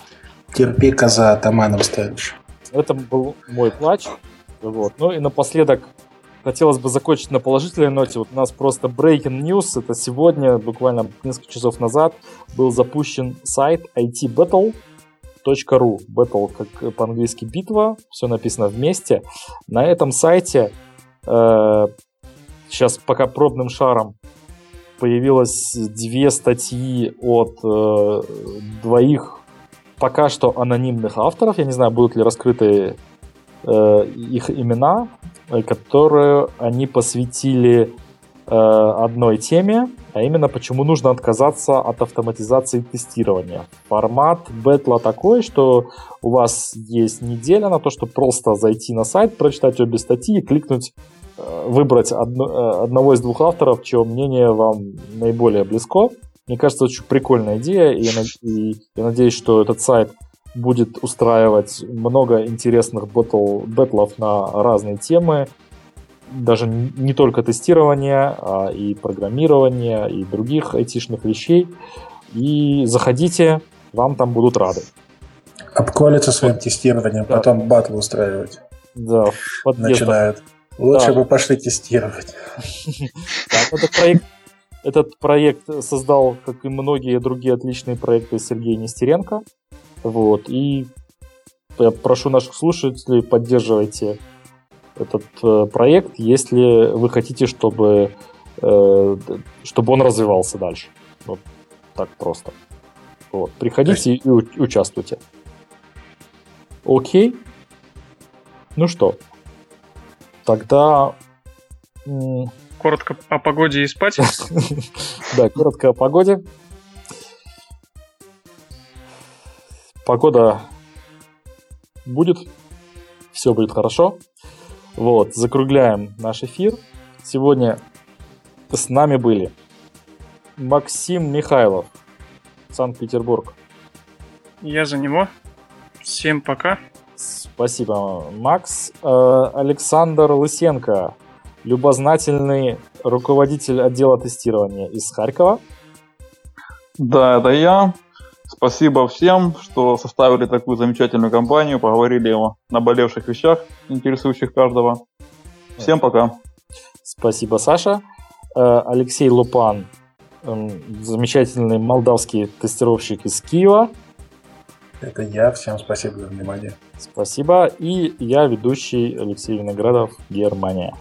Терпи, коза, атаманом станешь. Это был мой плач. Вот. Ну и напоследок хотелось бы закончить на положительной ноте. Вот у нас просто breaking news. Это сегодня, буквально несколько часов назад, был запущен сайт itbattle.ru. Battle как по-английски битва, все написано вместе. На этом сайте э, сейчас пока пробным шаром появилось две статьи от э, двоих пока что анонимных авторов. Я не знаю, будут ли раскрыты э, их имена, э, которые они посвятили э, одной теме, а именно почему нужно отказаться от автоматизации тестирования. Формат бетла такой, что у вас есть неделя на то, чтобы просто зайти на сайт, прочитать обе статьи и кликнуть выбрать одно, одного из двух авторов, чье мнение вам наиболее близко. Мне кажется, очень прикольная идея, и я, и я надеюсь, что этот сайт будет устраивать много интересных батл, батлов на разные темы, даже не только тестирование, а и программирование, и других айтишных вещей. И заходите, вам там будут рады. Обколиться своим тестированием, да. потом батл устраивать. Да, начинают. Лучше да. бы пошли тестировать. Этот проект, этот проект создал, как и многие другие отличные проекты, Сергей Нестеренко. Вот, и я прошу наших слушателей, поддерживайте этот э, проект, если вы хотите, чтобы, э, чтобы он развивался дальше. Вот так просто. Вот. Приходите и участвуйте. Окей. Ну что, тогда... Коротко о погоде и спать? Да, коротко о погоде. Погода будет, все будет хорошо. Вот, закругляем наш эфир. Сегодня с нами были Максим Михайлов, Санкт-Петербург. Я за него. Всем пока. Спасибо, Макс. Э, Александр Лысенко, любознательный руководитель отдела тестирования из Харькова. Да, это я. Спасибо всем, что составили такую замечательную компанию, поговорили о наболевших вещах, интересующих каждого. Всем пока. Спасибо, Саша. Э, Алексей Лупан, эм, замечательный молдавский тестировщик из Киева. Это я. Всем спасибо за внимание. Спасибо. И я, ведущий Алексей Виноградов, Германия.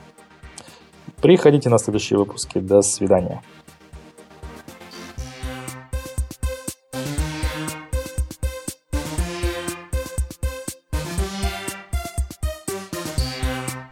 Приходите на следующие выпуски. До свидания.